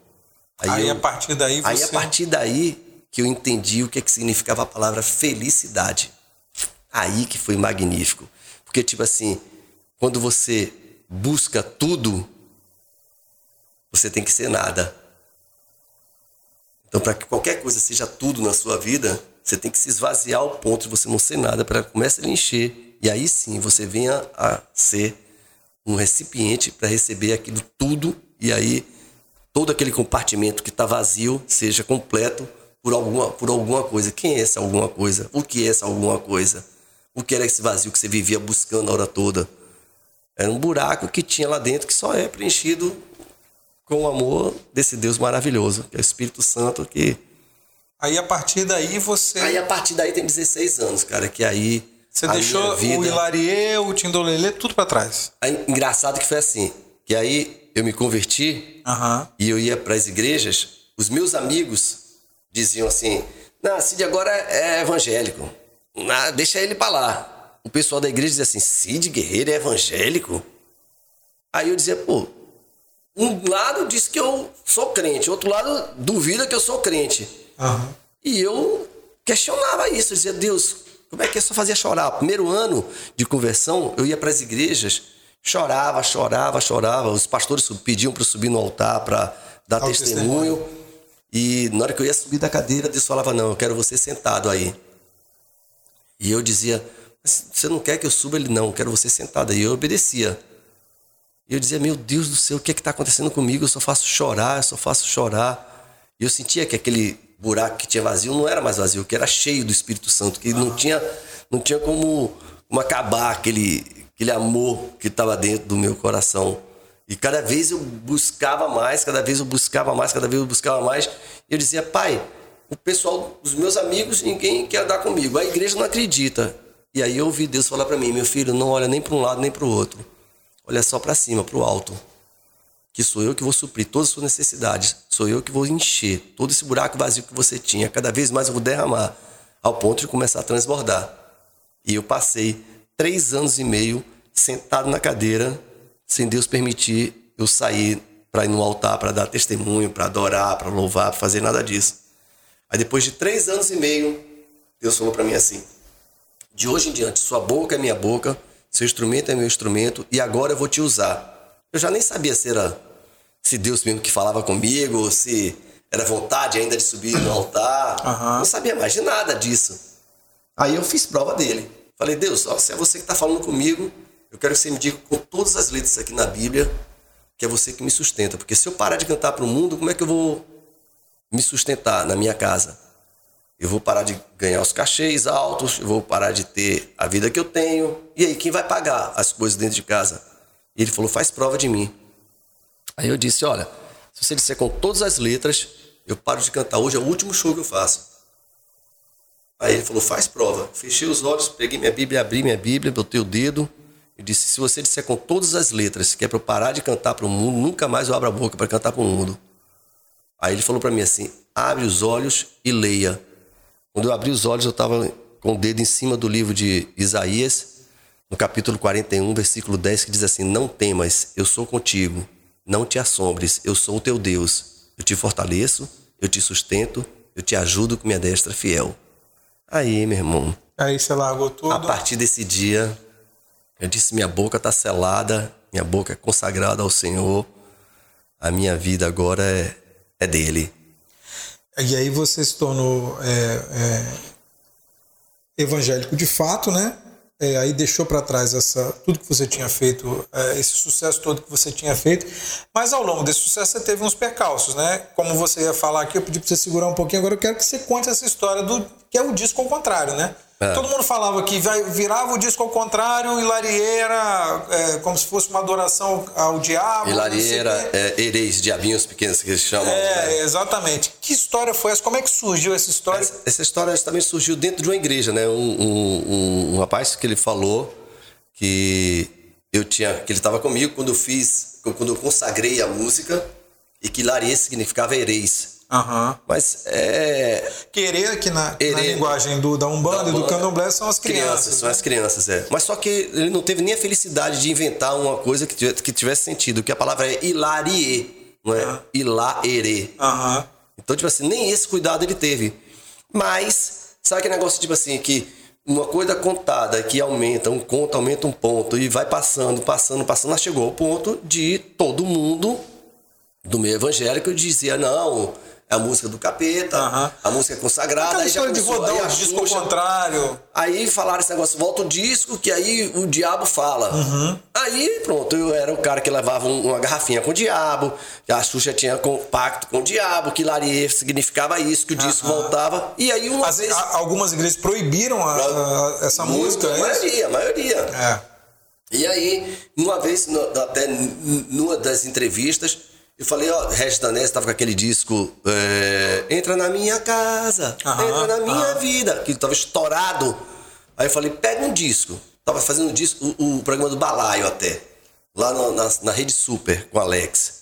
Aí, eu- a partir daí você. Aí a partir daí que eu entendi o que, é que significava a palavra felicidade. Aí que foi magnífico. Porque, tipo assim, quando você busca tudo, você tem que ser nada. Então, para que qualquer coisa seja tudo na sua vida, você tem que se esvaziar ao ponto de você não ser nada, para comece a encher. E aí sim você venha a ser um recipiente para receber aquilo tudo, e aí todo aquele compartimento que está vazio seja completo por alguma, por alguma coisa. Quem é essa alguma coisa? O que é essa alguma coisa? O que era esse vazio que você vivia buscando a hora toda? Era um buraco que tinha lá dentro que só é preenchido com o amor desse Deus maravilhoso, que é o Espírito Santo, que Aí a partir daí você. Aí a partir daí tem 16 anos, cara, que aí. você deixou vida... o Hilarie, o Tindolelê, tudo pra trás. Aí, engraçado que foi assim, que aí eu me converti Aham. e eu ia para as igrejas, os meus amigos diziam assim: Não, Cid agora é evangélico. Ah, deixa ele para lá. O pessoal da igreja dizia assim: Cid Guerreiro é evangélico? Aí eu dizia: Pô, um lado diz que eu sou crente, outro lado duvida que eu sou crente. Aham. E eu questionava isso, eu dizia, Deus, como é que isso fazia chorar? Primeiro ano de conversão, eu ia para as igrejas, chorava, chorava, chorava. Os pastores pediam para eu subir no altar para dar Dar o testemunho. E na hora que eu ia subir da cadeira, Deus falava: Não, eu quero você sentado aí. E eu dizia: "Mas Você não quer que eu suba? Ele: Não, eu quero você sentado aí. Eu obedecia. E eu dizia: Meu Deus do céu, o que é está acontecendo comigo? Eu só faço chorar, eu só faço chorar. E eu sentia que aquele buraco que tinha vazio não era mais vazio, que era cheio do Espírito Santo, que não tinha, não tinha como, como acabar aquele, aquele amor que estava dentro do meu coração. E cada vez eu buscava mais, cada vez eu buscava mais, cada vez eu buscava mais. E eu dizia, pai, o pessoal, os meus amigos, ninguém quer andar comigo. A igreja não acredita. E aí eu ouvi Deus falar para mim, meu filho, não olha nem para um lado nem para o outro. Olha só para cima, para o alto que sou eu que vou suprir todas as suas necessidades, sou eu que vou encher todo esse buraco vazio que você tinha, cada vez mais eu vou derramar, ao ponto de começar a transbordar. E eu passei três anos e meio sentado na cadeira, sem Deus permitir eu sair para ir no altar, para dar testemunho, para adorar, para louvar, para fazer nada disso. Aí depois de três anos e meio, Deus falou para mim assim: de hoje em diante, sua boca é minha boca, seu instrumento é meu instrumento, e agora eu vou te usar. Eu já nem sabia se era se Deus mesmo que falava comigo, ou se era vontade ainda de subir no altar. Aham. Não sabia mais de nada disso. Aí eu fiz prova dele. Falei, Deus, ó, se é você que está falando comigo, eu quero que você me diga com todas as letras aqui na Bíblia que é você que me sustenta. Porque se eu parar de cantar para o mundo, como é que eu vou me sustentar na minha casa? Eu vou parar de ganhar os cachês altos, eu vou parar de ter a vida que eu tenho. E aí, quem vai pagar as coisas dentro de casa? E ele falou, faz prova de mim. Aí eu disse, olha, se você disser com todas as letras, eu paro de cantar. Hoje é o último show que eu faço. Aí ele falou, faz prova. Fechei os olhos, peguei minha Bíblia, abri minha Bíblia, botei o dedo e disse, se você disser com todas as letras que é para eu parar de cantar para o mundo, nunca mais eu abro a boca para cantar para o mundo. Aí ele falou para mim assim, abre os olhos e leia. Quando eu abri os olhos, eu estava com o dedo em cima do livro de Isaías, no capítulo 41, versículo 10, que diz assim, não temas, eu sou contigo. Não te assombres, eu sou o teu Deus. Eu te fortaleço, eu te sustento, eu te ajudo com minha destra fiel. Aí, meu irmão, Aí você largou tudo. a partir desse dia, eu disse: minha boca está selada, minha boca é consagrada ao Senhor, a minha vida agora é, é dele. E aí você se tornou é, é, evangélico de fato, né? É, aí deixou para trás essa tudo que você tinha feito, é, esse sucesso todo que você tinha feito. Mas ao longo desse sucesso você teve uns percalços, né? Como você ia falar aqui, eu pedi para você segurar um pouquinho. Agora eu quero que você conte essa história do que é o disco ao contrário, né? É. Todo mundo falava que virava o disco ao contrário e Larie era é, como se fosse uma adoração ao diabo. E Lareira, quê. é, ereis, diabinhos pequenos que eles chamam. né? É, exatamente. Que história foi essa? Como é que surgiu essa história? Essa, essa história também surgiu dentro de uma igreja, né? Um, um, um, um rapaz que ele falou que eu tinha, que ele estava comigo quando eu fiz, quando eu consagrei a música e que Larie significava ereis. Aham. Mas é, Querer, que na, na linguagem do, da Umbanda Da e do Candomblé são as crianças. são as crianças, é. Mas só que ele não teve nem a felicidade de inventar uma coisa que tivesse, que tivesse sentido, que a palavra é hilarie, não é? Ah. Hilaere. Aham. Então, tipo assim, nem esse cuidado ele teve. Mas, sabe aquele negócio, tipo assim, que uma coisa contada que aumenta, um conto aumenta um ponto e vai passando, passando, passando, chegou ao ponto de todo mundo do meio evangélico dizia, não, é a música do capeta, Aham. a música é consagrada, Aquela aí já de começou, aí o disco ao contrário. Aí falaram esse negócio, volta o disco, que aí o diabo fala. Uhum. Aí pronto, eu era o cara que levava um- uma garrafinha com o diabo, que a Xuxa tinha pacto com o diabo, que Larie significava isso, que o disco voltava. E aí uma As- vez. a- algumas igrejas proibiram a- a- essa música. a é maioria, a maioria. É. E aí, uma vez, até numa das entrevistas, eu falei, ó, Regis Danés estava com aquele disco é, Entra na minha casa, Aham, entra na minha aham. vida, que estava estourado. Aí eu falei, pega um disco. Tava fazendo um disco, o, o programa do Balaio até, lá na, na, na Rede Super com o Alex.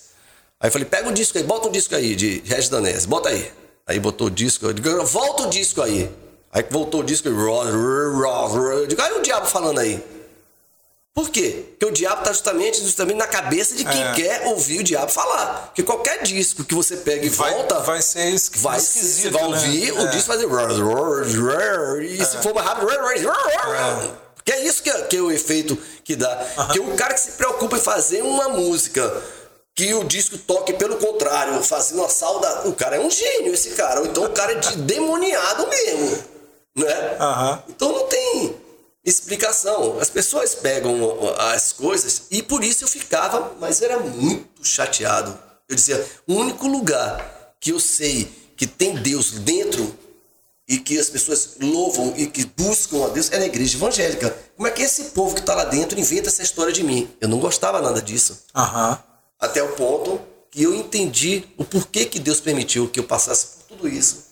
Aí eu falei, pega o disco aí, bota um disco aí de Regis Danese, bota aí. Aí botou o disco, eu digo, volta o disco aí. Aí voltou o disco, eu digo, aí o diabo falando aí. Por quê? Porque o diabo está justamente, justamente na cabeça de quem é. quer ouvir o diabo falar. Porque qualquer disco que você pega e vai, volta. Vai ser vai, esquisito. Você vai ouvir, né? o é. disco fazer. E é. se for mais rápido. É. Que é isso que é, que é o efeito que dá. Uh. Que o cara que se preocupa em fazer uma música que o disco toque pelo contrário, fazendo uma salda. O cara é um gênio, esse cara. Ou então o cara é de demoniado mesmo. Né? Uh -huh. Então não tem explicação. As pessoas pegam as coisas e por isso eu ficava, mas era muito chateado. Eu dizia: o único lugar que eu sei que tem Deus dentro e que as pessoas louvam e que buscam a Deus é na igreja evangélica. Como é que esse povo que está lá dentro inventa essa história de mim? Eu não gostava nada disso. Uhum. Até o ponto que eu entendi o porquê que Deus permitiu que eu passasse por tudo isso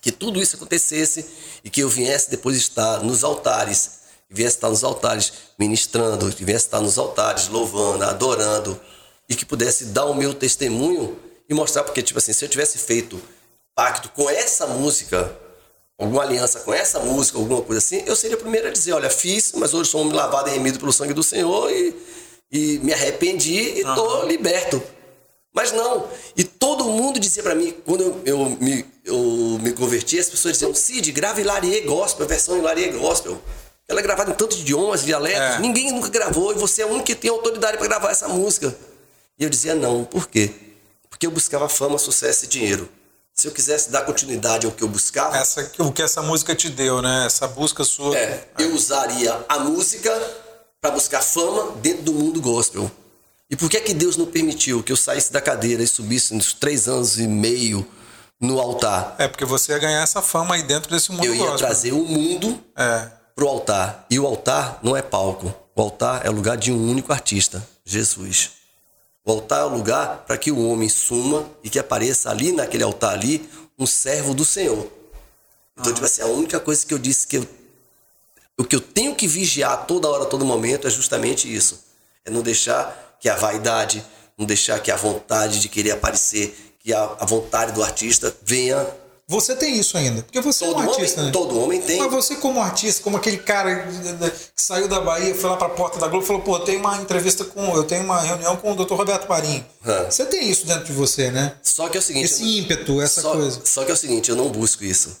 que tudo isso acontecesse e que eu viesse depois estar nos altares, viesse estar nos altares ministrando, viesse estar nos altares louvando, adorando e que pudesse dar o meu testemunho e mostrar porque tipo assim, se eu tivesse feito pacto com essa música, alguma aliança com essa música, alguma coisa assim, eu seria o primeiro a dizer, olha, fiz, mas hoje sou um lavado e remido pelo sangue do Senhor e, e me arrependi e estou uhum. liberto. Mas não. E todo mundo dizia para mim, quando eu, eu, me, eu me converti, as pessoas diziam, Cid, grave Hilarie Gospel, a versão Hilarie Gospel. Ela é gravada em tantos idiomas, dialetos, é. ninguém nunca gravou, e você é o único que tem autoridade para gravar essa música. E eu dizia não, por quê? Porque eu buscava fama, sucesso e dinheiro. Se eu quisesse dar continuidade ao que eu buscava. Essa, o que essa música te deu, né? Essa busca sua. É, eu usaria a música para buscar fama dentro do mundo gospel. E por que é que Deus não permitiu que eu saísse da cadeira e subisse nos três anos e meio no altar? É porque você ia ganhar essa fama aí dentro desse mundo Eu ia gospel. trazer o mundo é. pro altar. E o altar não é palco. O altar é o lugar de um único artista, Jesus. O altar é o lugar para que o homem suma e que apareça ali naquele altar ali um servo do Senhor. Então, ah. tipo assim, a única coisa que eu disse que eu, o que eu tenho que vigiar toda hora, todo momento é justamente isso. É não deixar que a vaidade, não deixar que a vontade de querer aparecer, que a, a vontade do artista venha você tem isso ainda, porque você todo é um artista, homem, né? Todo homem tem. Mas você como artista, como aquele cara que saiu da Bahia, foi lá para a porta da Globo e falou, pô, eu tenho uma entrevista com, eu tenho uma reunião com o Dr. Roberto Marinho. Você tem isso dentro de você, né? Só que é o seguinte... Esse ímpeto, essa só, coisa. Só que é o seguinte, eu não busco isso.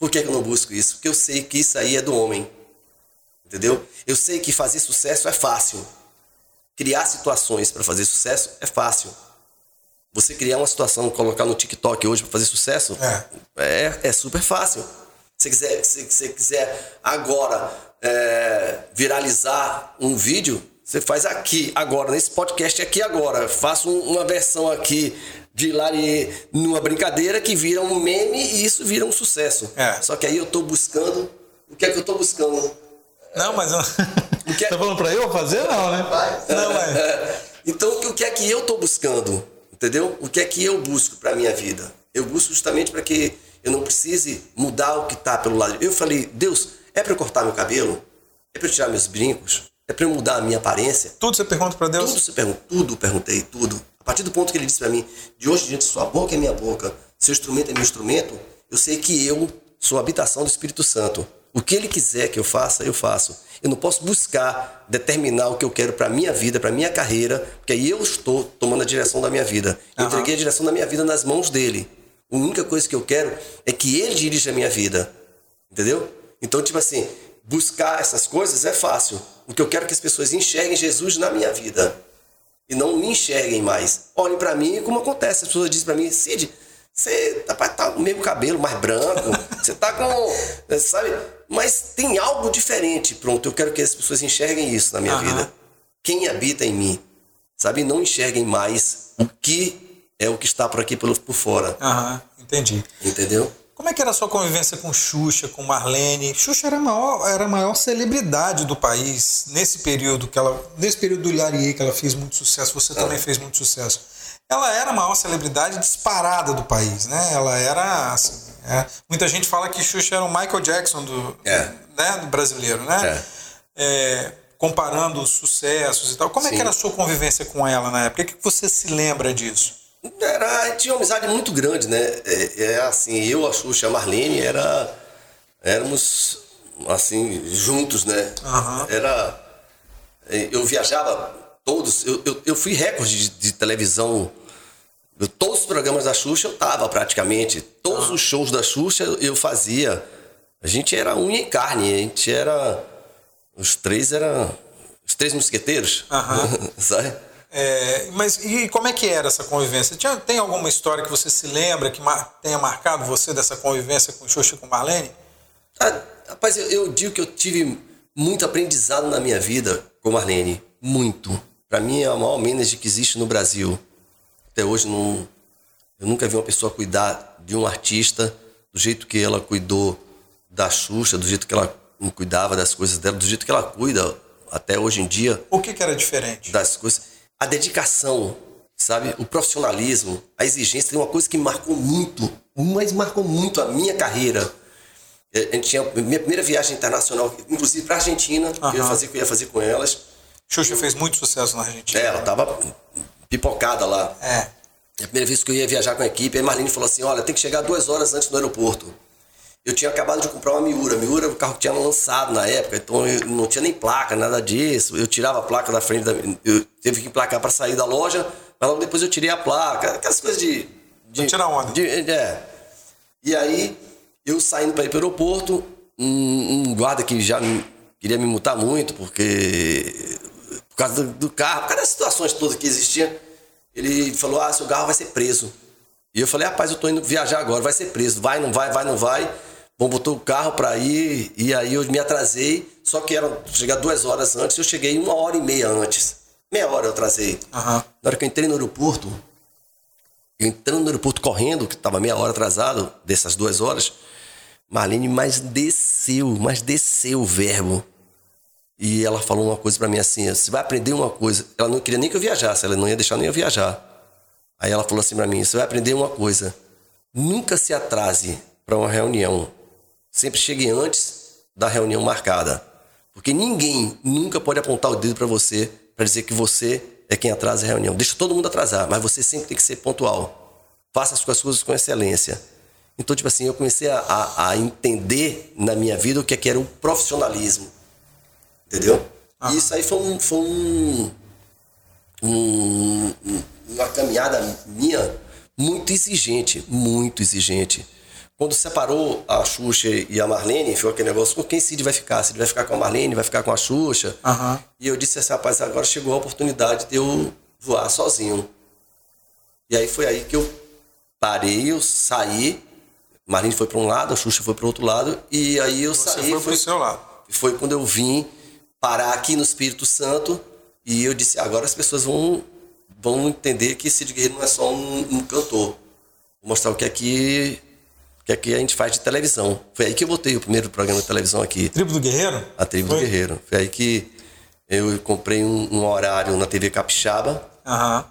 Por que eu não busco isso? Porque eu sei que isso aí é do homem. Entendeu? Eu sei que fazer sucesso é fácil. Criar situações para fazer sucesso é fácil. Você criar uma situação, colocar no TikTok hoje para fazer sucesso, é. é. É, super fácil. Se quiser, se você quiser agora é, viralizar um vídeo, você faz aqui, agora, nesse podcast aqui agora. Faço uma versão aqui de Lari numa brincadeira que vira um meme e isso vira um sucesso. É. Só que aí eu estou buscando. O que é que eu estou buscando? Não, mas. O que é... Tá falando pra eu fazer, não, né? Não, é. Então, o que é que eu tô buscando? Entendeu? O que é que eu busco pra minha vida? Eu busco justamente para que eu não precise mudar o que tá pelo lado. Eu falei, Deus, é para eu cortar meu cabelo? É para eu tirar meus brincos? É para eu mudar a minha aparência? Tudo você pergunta para Deus? Tudo você pergunta, tudo perguntei, tudo. A partir do ponto que ele disse para mim, de hoje em diante sua boca é minha boca, seu instrumento é meu instrumento, eu sei que eu sou a habitação do Espírito Santo. O que ele quiser que eu faça, eu faço. Eu não posso buscar determinar o que eu quero para minha vida, para minha carreira, porque aí eu estou tomando a direção da minha vida. Eu uhum. entreguei a direção da minha vida nas mãos dele. A única coisa que eu quero é que ele dirija a minha vida. Entendeu? Então, tipo assim, buscar essas coisas é fácil. O que eu quero é que as pessoas enxerguem Jesus na minha vida e não me enxerguem mais. Olhem para mim como acontece. As pessoas dizem para mim, Cid, você tá, tá com o mesmo cabelo, mais branco, você tá com. Sabe? Mas tem algo diferente. Pronto, eu quero que as pessoas enxerguem isso na minha vida. Quem habita em mim, sabe? Não enxerguem mais o que é o que está por aqui por, por fora. Aham, entendi. Entendeu? Como é que era a sua convivência com Xuxa, com Marlene? Xuxa era a maior, era a maior celebridade do país nesse período que ela, nesse período do Ilharie que ela fez muito sucesso. Você ah. também fez muito sucesso ela era a maior celebridade disparada do país, né? Ela era, assim, é, muita gente fala que Xuxa era o Michael Jackson do, é. né, do brasileiro, né? É. é comparando os sucessos e tal. Como Sim. é que era a sua convivência com ela na época? O que você se lembra disso? Era, tinha uma amizade muito grande, né? É, é assim, eu, a Xuxa, a Marlene, era, éramos assim, juntos, né? Uhum. Era. Eu viajava todos, eu, eu, eu fui recorde de, de televisão. Todos os programas da Xuxa eu tava praticamente. Todos uhum. os shows da Xuxa eu fazia. A gente era unha e carne, a gente era. Os três eram. Os três mosqueteiros. Uhum. Sabe? É, mas e como é que era essa convivência? Tinha, tem alguma história que você se lembra que mar, tenha marcado você dessa convivência com Xuxa e com Marlene? Ah, rapaz, eu, eu, digo que eu tive muito aprendizado na minha vida com Marlene. Muito. Para mim é a maior manager que existe no Brasil. Até hoje não, eu nunca vi uma pessoa cuidar de um artista do jeito que ela cuidou da Xuxa, do jeito que ela cuidava das coisas dela, do jeito que ela cuida até hoje em dia. O que, que era diferente? Das coisas. A dedicação, sabe? O profissionalismo, a exigência. Tem uma coisa que marcou muito, mas marcou muito a minha carreira a gente tinha minha primeira viagem internacional, inclusive para a Argentina, que eu ia fazer, que eu ia fazer com elas. Xuxa fez muito sucesso na Argentina. É, ela tava pipocada lá. É. A primeira vez que eu ia viajar com a equipe, a Marlene falou assim: olha, tem que chegar duas horas antes do aeroporto. Eu tinha acabado de comprar uma Miura. A Miura, o carro que tinha lançado na época, então eu não tinha nem placa, nada disso. Eu tirava a placa da frente da. Eu teve que emplacar para sair da loja, mas logo depois eu tirei a placa. Aquelas coisas de. de tirar onda. De, é. E aí eu saindo para ir para o aeroporto, um, um, guarda que já queria me multar muito, porque. Por causa do, do, carro, por causa das situações todas que existiam, ele falou: ah, seu carro vai ser preso. E eu falei: rapaz, eu tô indo viajar agora, vai ser preso. Vai, não vai, vai, não vai. Bom, botou o carro para ir, e aí eu me atrasei, só que era chegar duas horas antes, eu cheguei uma hora e meia antes. Meia hora eu atrasei. Uhum. Na hora que eu entrei no aeroporto, eu entrando no aeroporto correndo, que estava meia hora atrasado, dessas duas horas, Marlene, mas desceu, mas desceu o verbo. E ela falou uma coisa para mim assim: você vai aprender uma coisa. Ela não queria nem que eu viajasse, ela não ia deixar nem eu viajar. Aí ela falou assim para mim: você vai aprender uma coisa. Nunca se atrase para uma reunião. Sempre chegue antes da reunião marcada. Porque ninguém nunca pode apontar o dedo para você para dizer que você é quem atrasa a reunião. Deixa todo mundo atrasar, mas você sempre tem que ser pontual. Faça as suas coisas com excelência. Então, tipo assim, eu comecei a, a, a entender na minha vida o que, é que era o profissionalismo. Entendeu? Ah. E isso aí foi, um, foi um, um, uma caminhada minha muito exigente, muito exigente. Quando separou a Xuxa e a Marlene, foi aquele negócio, com quem Cid vai ficar? Cid vai ficar com a Marlene, vai ficar com a Xuxa? Uhum. E eu disse assim, rapaz, agora chegou a oportunidade de eu voar sozinho. E aí foi aí que eu parei, eu saí Marlene foi para um lado, a Xuxa foi para o outro lado, e aí eu Você saí. Foi para o seu lado. Foi quando eu vim parar aqui no Espírito Santo, e eu disse: agora as pessoas vão, vão entender que Cid Guerreiro não é só um, um cantor. Vou mostrar o que é que, o que é que a gente faz de televisão. Foi aí que eu botei o primeiro programa de televisão aqui. Tribo do Guerreiro? A Tribo foi? do Guerreiro. Foi aí que eu comprei um, um horário na TV Capixaba. Uhum.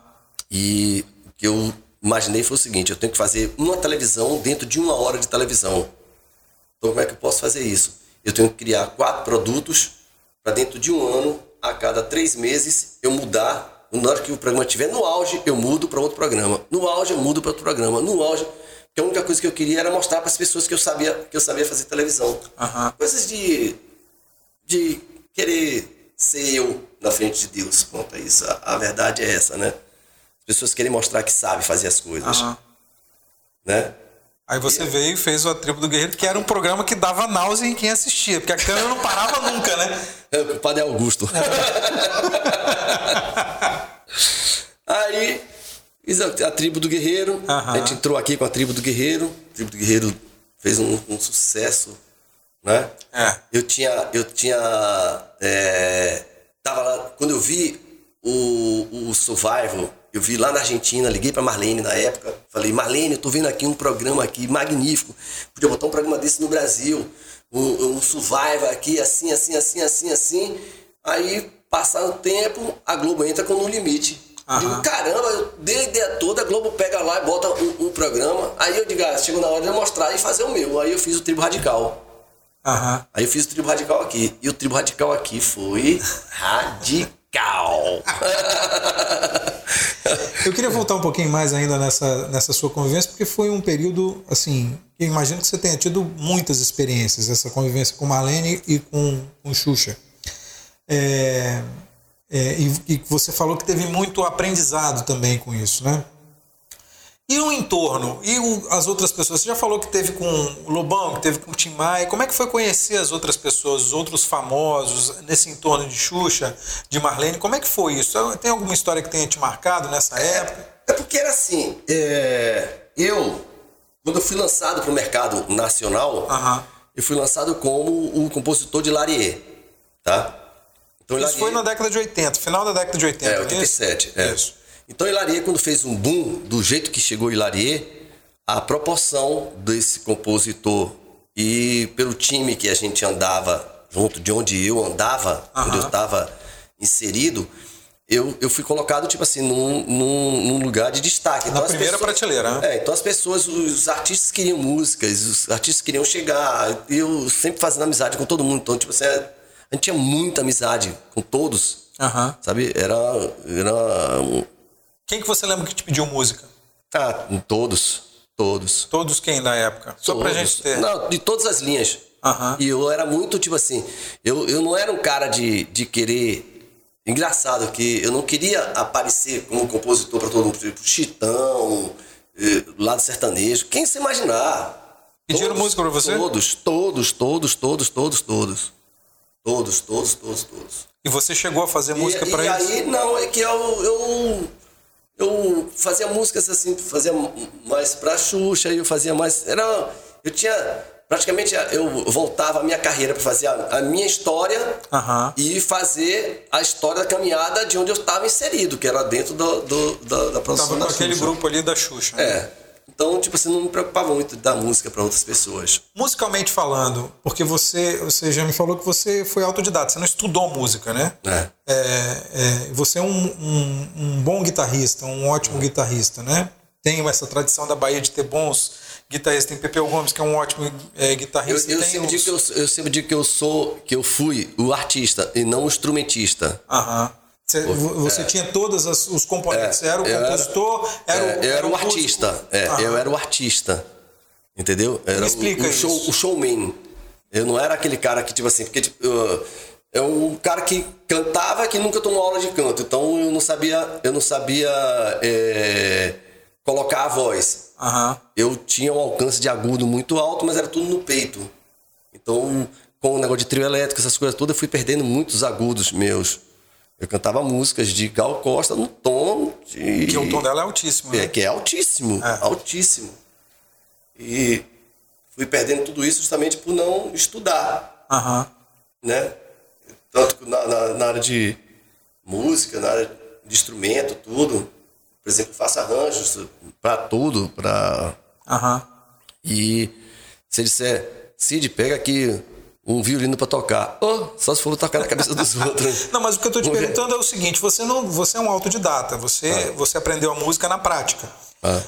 E que eu imaginei foi o seguinte: eu tenho que fazer uma televisão dentro de uma hora de televisão. Então, como é que eu posso fazer isso? Eu tenho que criar quatro produtos para dentro de um ano, a cada três meses, eu mudar. Na hora que o programa estiver no auge, eu mudo para outro programa. No auge, eu mudo para outro programa. No auge, porque a única coisa que eu queria era mostrar para as pessoas que eu sabia que eu sabia fazer televisão. Uhum. Coisas de, de querer ser eu na frente de Deus. Conta isso. A, a verdade é essa, né? pessoas querem mostrar que sabe fazer as coisas. Uhum. Né? Aí você veio e fez o A Tribo do Guerreiro, que era um programa que dava náusea em quem assistia, porque a câmera não parava nunca, né? É, o padre é Augusto. Aí, a Tribo do Guerreiro, uhum. a gente entrou aqui com a Tribo do Guerreiro, a Tribo do Guerreiro fez um, um sucesso, né? É. Eu tinha, eu tinha, é, tava lá, quando eu vi o, o Survival, eu vi lá na Argentina, liguei para Marlene na época, falei, Marlene, eu tô vendo aqui um programa aqui magnífico, podia botar um programa desse no Brasil, um, um Survivor aqui, assim, assim, assim, assim, assim. Aí, passar o tempo, a Globo entra com No Limite. Uhum. Digo, caramba, eu dei a ideia toda, a Globo pega lá e bota um, um programa. Aí eu digo, ah, chegou na hora de eu mostrar e fazer o meu. Aí eu fiz o Tribo Radical. Uhum. Aí eu fiz o tribo radical aqui. E o tribo radical aqui foi radical. Eu queria voltar um pouquinho mais ainda nessa, nessa sua convivência, porque foi um período, assim, eu imagino que você tenha tido muitas experiências, essa convivência com Marlene e com, com Xuxa. É, é, e, e você falou que teve muito aprendizado também com isso, né? E o entorno? E o, as outras pessoas? Você já falou que teve com o Lobão, que teve com o Tim Maia. Como é que foi conhecer as outras pessoas, os outros famosos, nesse entorno de Xuxa, de Marlene? Como é que foi isso? Tem alguma história que tenha te marcado nessa é, época? É porque era assim, é, eu, quando eu fui lançado para o mercado nacional, eu fui lançado como o compositor de Larie, tá? Então, isso foi na década de 80, final da década de 80. É, 87. É. Isso. Então Hilarie, quando fez um boom do jeito que chegou Hilarie, a proporção desse compositor e pelo time que a gente andava junto, de onde eu andava, uhum. onde eu estava inserido, eu, eu fui colocado, tipo assim, num, num, num lugar de destaque. Então, Na primeira pessoas, prateleira, né? É, então as pessoas, os artistas queriam músicas, os artistas queriam chegar. Eu sempre fazendo amizade com todo mundo. Então, tipo assim, a gente tinha muita amizade com todos. Uhum. Sabe? Era, era quem que você lembra que te pediu música? Ah, todos. Todos. Todos quem na época? Só todos. pra gente ter. Não, de todas as linhas. Uhum. E eu era muito, tipo assim, eu, eu não era um cara de, de querer. Engraçado que eu não queria aparecer como compositor para todo mundo, tipo Chitão, eh, lado sertanejo. Quem se imaginar? Pediram todos, música para você? Todos, todos, todos, todos, todos, todos. Todos, todos, todos, todos. E você chegou a fazer música para eles? E aí, não, é que eu, eu eu fazia músicas assim, fazia mais pra Xuxa, eu fazia mais. Era, eu tinha. Praticamente eu voltava a minha carreira para fazer a, a, minha história uhum. e fazer a história da caminhada de onde eu estava inserido, que era dentro do, do da, da produção. Tava com aquele grupo ali da Xuxa. Né? É. Então, tipo assim, não me preocupava muito dar música para outras pessoas. Musicalmente falando, porque você, você já me falou que você foi autodidata, você não estudou música, né? É. é, é você é um, um, um, bom guitarrista, um ótimo guitarrista, né? Tem essa tradição da Bahia de ter bons guitarristas. Tem Pepeu Gomes, que é um ótimo é, guitarrista. Eu, eu sempre os... digo que eu, eu sempre digo que eu sou, que eu fui o artista e não o instrumentista. Aham. Você, você é, tinha todos os componentes, é, era o compositor, era, era, o, é, eu era o, o artista, é, ah. eu era o artista, entendeu? Era Me explica o, o, show, o showman. Eu não era aquele cara que, tipo assim, porque tipo, eu, é um cara que cantava que nunca tomou aula de canto, então eu não sabia, eu não sabia é, colocar a voz. Uhum. Eu tinha um alcance de agudo muito alto, mas era tudo no peito. Então, com o negócio de trio elétrico, essas coisas todas, eu fui perdendo muitos agudos meus. Eu cantava músicas de Gal Costa no tom de. Que o tom dela é altíssimo, né? É, que é altíssimo. É. Altíssimo. E fui perdendo tudo isso justamente por não estudar. Uhum. Né? Tanto na, na, na, área de música, na área de instrumento, tudo. Por exemplo, faço arranjos para tudo, para. Uhum. E se ele disser, Cid, pega aqui um violino para tocar. Oh, só se for tocar na cabeça dos outros. não, mas o que eu estou te perguntando é o seguinte: você não, você é um autodidata, você, ah. você aprendeu a música na prática. Ah.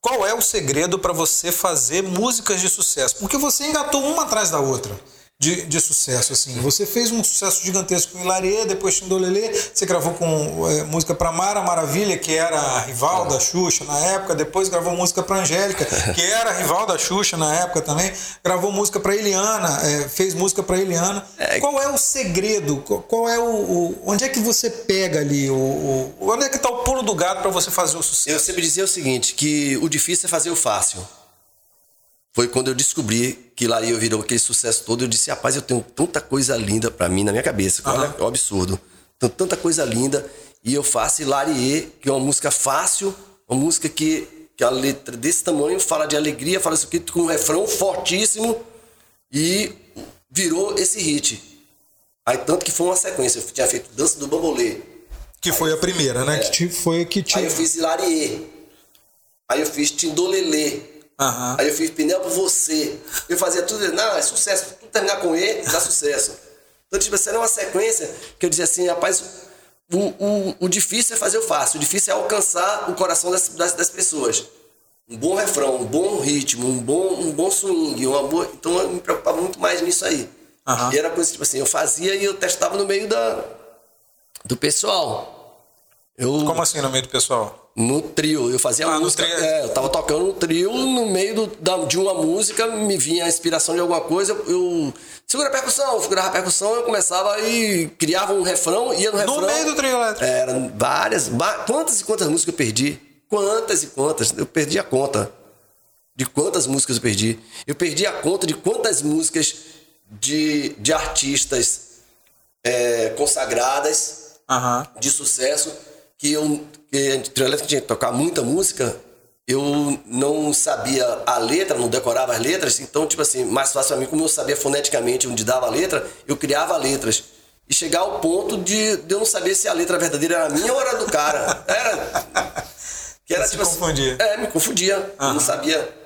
Qual é o segredo para você fazer músicas de sucesso? Porque você engatou uma atrás da outra de, de sucesso, assim. Você fez um sucesso gigantesco com Hilarie, depois Tindolelê, você gravou com é, música para Mara Maravilha, que era a rival da Xuxa na época, depois gravou música para Angélica, que era a rival da Xuxa na época também, gravou música para Eliana, é, fez música para Eliana. É... Qual é o segredo? Qual é o, o, onde é que você pega ali o, o onde é que está o pulo do gato para você fazer o sucesso? Eu sempre dizia o seguinte, que o difícil é fazer o fácil foi quando eu descobri que Laria virou aquele sucesso todo. Eu disse, rapaz, eu tenho tanta coisa linda para mim na minha cabeça. Uhum. Olha, é um absurdo. Tenho tanta coisa linda. E eu faço Hilarie, que é uma música fácil, uma música que, que a letra desse tamanho fala de alegria, fala isso aqui com um refrão fortíssimo. E virou esse hit. Aí tanto que foi uma sequência. Eu tinha feito Dança do Bambolê. Que aí foi a primeira, né? É. Que foi que tinha. Aí eu fiz Hilarie. Aí eu fiz Tindolelê. Uhum. Aí eu fiz pneu pra você. Eu fazia tudo, não, é sucesso. Tudo terminar com E, dá sucesso. Então, tipo, essa era uma sequência que eu dizia assim, rapaz, o, o, o difícil é fazer o fácil. O difícil é alcançar o coração das, das, das pessoas. um bom refrão, um bom ritmo, um bom, um bom swing, uma boa. Então eu me preocupava muito mais nisso aí. Uhum. E era coisa tipo assim, eu fazia e eu testava no meio da, do pessoal. Eu, Como assim no meio do pessoal? No trio, eu fazia ah, música. É, eu tava tocando no trio, no meio do, da, de uma música, me vinha a inspiração de alguma coisa, eu segura a percussão, segurava a percussão, eu começava e criava um refrão, ia no refrão. No meio do trio elétrico. Eram várias, quantas e quantas músicas eu perdi? Quantas e quantas? Eu perdi a conta de quantas músicas eu perdi. Eu perdi a conta de quantas músicas de, de artistas é, consagradas, uhum. de sucesso, que eu trio elétrico tinha que tocar muita música, eu não sabia a letra, não decorava as letras, então, tipo assim, mais fácil para mim, como eu sabia foneticamente onde dava a letra, eu criava letras. E chegar ao ponto de, de eu não saber se a letra verdadeira era minha ou era do cara. Era. Que era, Você tipo, confundia. Assim, é, me confundia. Uhum. Eu não sabia.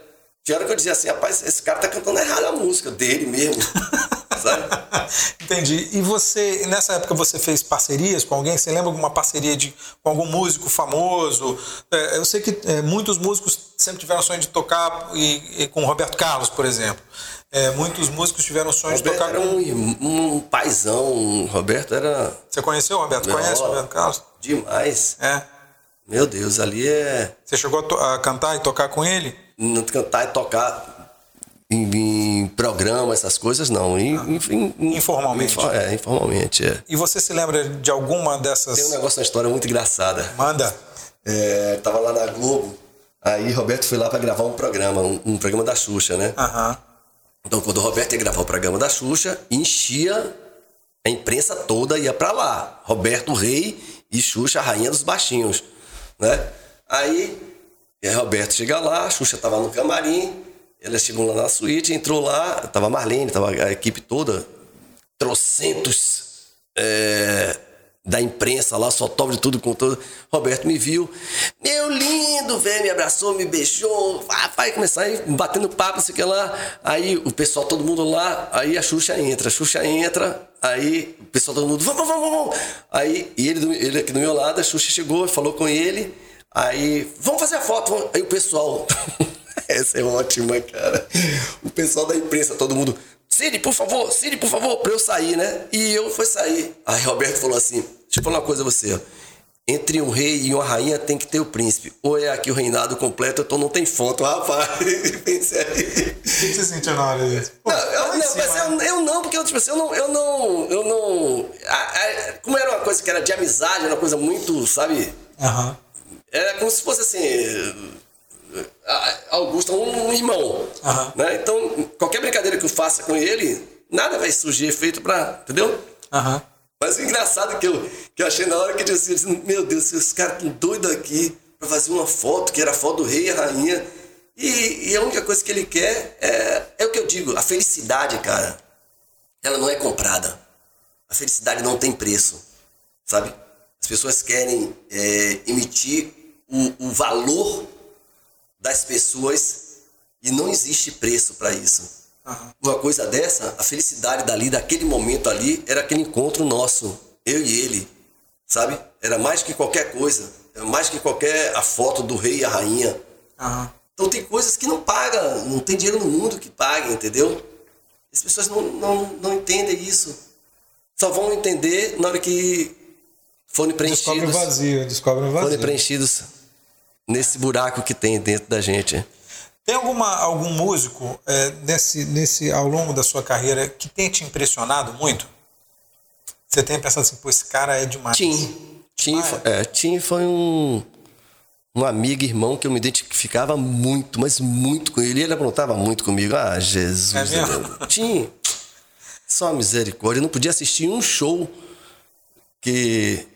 Tinha hora que eu dizia assim, rapaz, esse cara tá cantando errado a música dele mesmo. Entendi. E você, nessa época, você fez parcerias com alguém? Você lembra alguma parceria de, com algum músico famoso? É, eu sei que é, muitos músicos sempre tiveram sonho de tocar e, e com o Roberto Carlos, por exemplo. É, muitos músicos tiveram sonho Roberto de tocar era com... um, um paizão. O Roberto era... Você conheceu o Roberto? Não, Conhece o Roberto Carlos? Demais. É. Meu Deus, ali é... Você chegou a, a cantar e tocar com ele? Cantar e tocar em, em programa, essas coisas, não. Em, em, informalmente. é, informalmente, é. E você se lembra de alguma dessas. Tem um negócio, uma história muito engraçada. Manda. É, tava lá na Globo, aí Roberto foi lá para gravar um programa, um, um, programa da Xuxa, né? Uhum. Então, quando o Roberto ia gravar o programa da Xuxa, enchia a imprensa toda, ia para lá. Roberto Rei e Xuxa, a rainha dos baixinhos, né? Aí, aí Roberto chega lá, a Xuxa tava no camarim, ela chegou lá na suíte, entrou lá, tava a Marlene, tava a equipe toda, trocentos é, da imprensa lá, fotógrafo de tudo com todo. Roberto me viu, meu lindo, velho, me abraçou, me beijou, vai, vai começar aí, batendo papo, não sei o que lá. Aí o pessoal, todo mundo lá, aí a Xuxa entra, a Xuxa entra, aí o pessoal, todo mundo, vamos, vamos, vamos. Aí ele, ele aqui do meu lado, a Xuxa chegou, falou com ele, aí, vamos fazer a foto, aí o pessoal. Essa é ótima, cara. O pessoal da imprensa, todo mundo. Cid, por favor, Cid, por favor, pra eu sair, né? E eu fui sair. Aí Roberto falou assim: deixa eu falar uma coisa a você, Entre um rei e uma rainha tem que ter o príncipe. Ou é aqui o reinado completo, então não tem foto, rapaz. Pensei aí. O que você sentiu na hora disso? Não, eu, não, mas eu, eu, não, porque eu, tipo assim, eu não. Eu não. Eu não a, a, como era uma coisa que era de amizade, era uma coisa muito, sabe? Aham. Uhum. Era como se fosse assim Augusto é um irmão. Uhum. Né? Então, qualquer brincadeira que eu faça com ele, nada vai surgir efeito para. Entendeu? Uhum. Mas o engraçado que eu, que eu achei na hora que eu disse, meu Deus, esses caras estão doidos aqui para fazer uma foto, que era a foto do rei e a rainha. E, e, a única coisa que ele quer é, é o que eu digo, a felicidade, cara. Ela não é comprada. A felicidade não tem preço, sabe? As pessoas querem é, emitir o, o valor das pessoas e não existe preço para isso. Uhum. Uma coisa dessa, a felicidade dali, daquele momento ali, era aquele encontro nosso, eu e ele, sabe? Era mais que qualquer coisa, era mais que qualquer a foto do rei e a rainha. Uhum. Então tem coisas que não paga, não tem dinheiro no mundo que pague, entendeu? As pessoas não, não, não entendem isso. Só vão entender na hora que forem preenchidos. Descobre o vazio, descobre o vazio. Forem preenchidos nesse buraco que tem dentro da gente. Tem alguma, algum músico é, nesse, nesse, ao longo da sua carreira que tenha te impressionado muito? Você tem pensado assim, pô, esse cara é demais. Tim. Tim, ah, é. É, Tim foi um, um amigo, irmão, que eu me identificava muito, mas muito com ele. Ele aprontava muito comigo. Ah, Jesus. É mesmo? Tim, só misericórdia. Eu não podia assistir um show que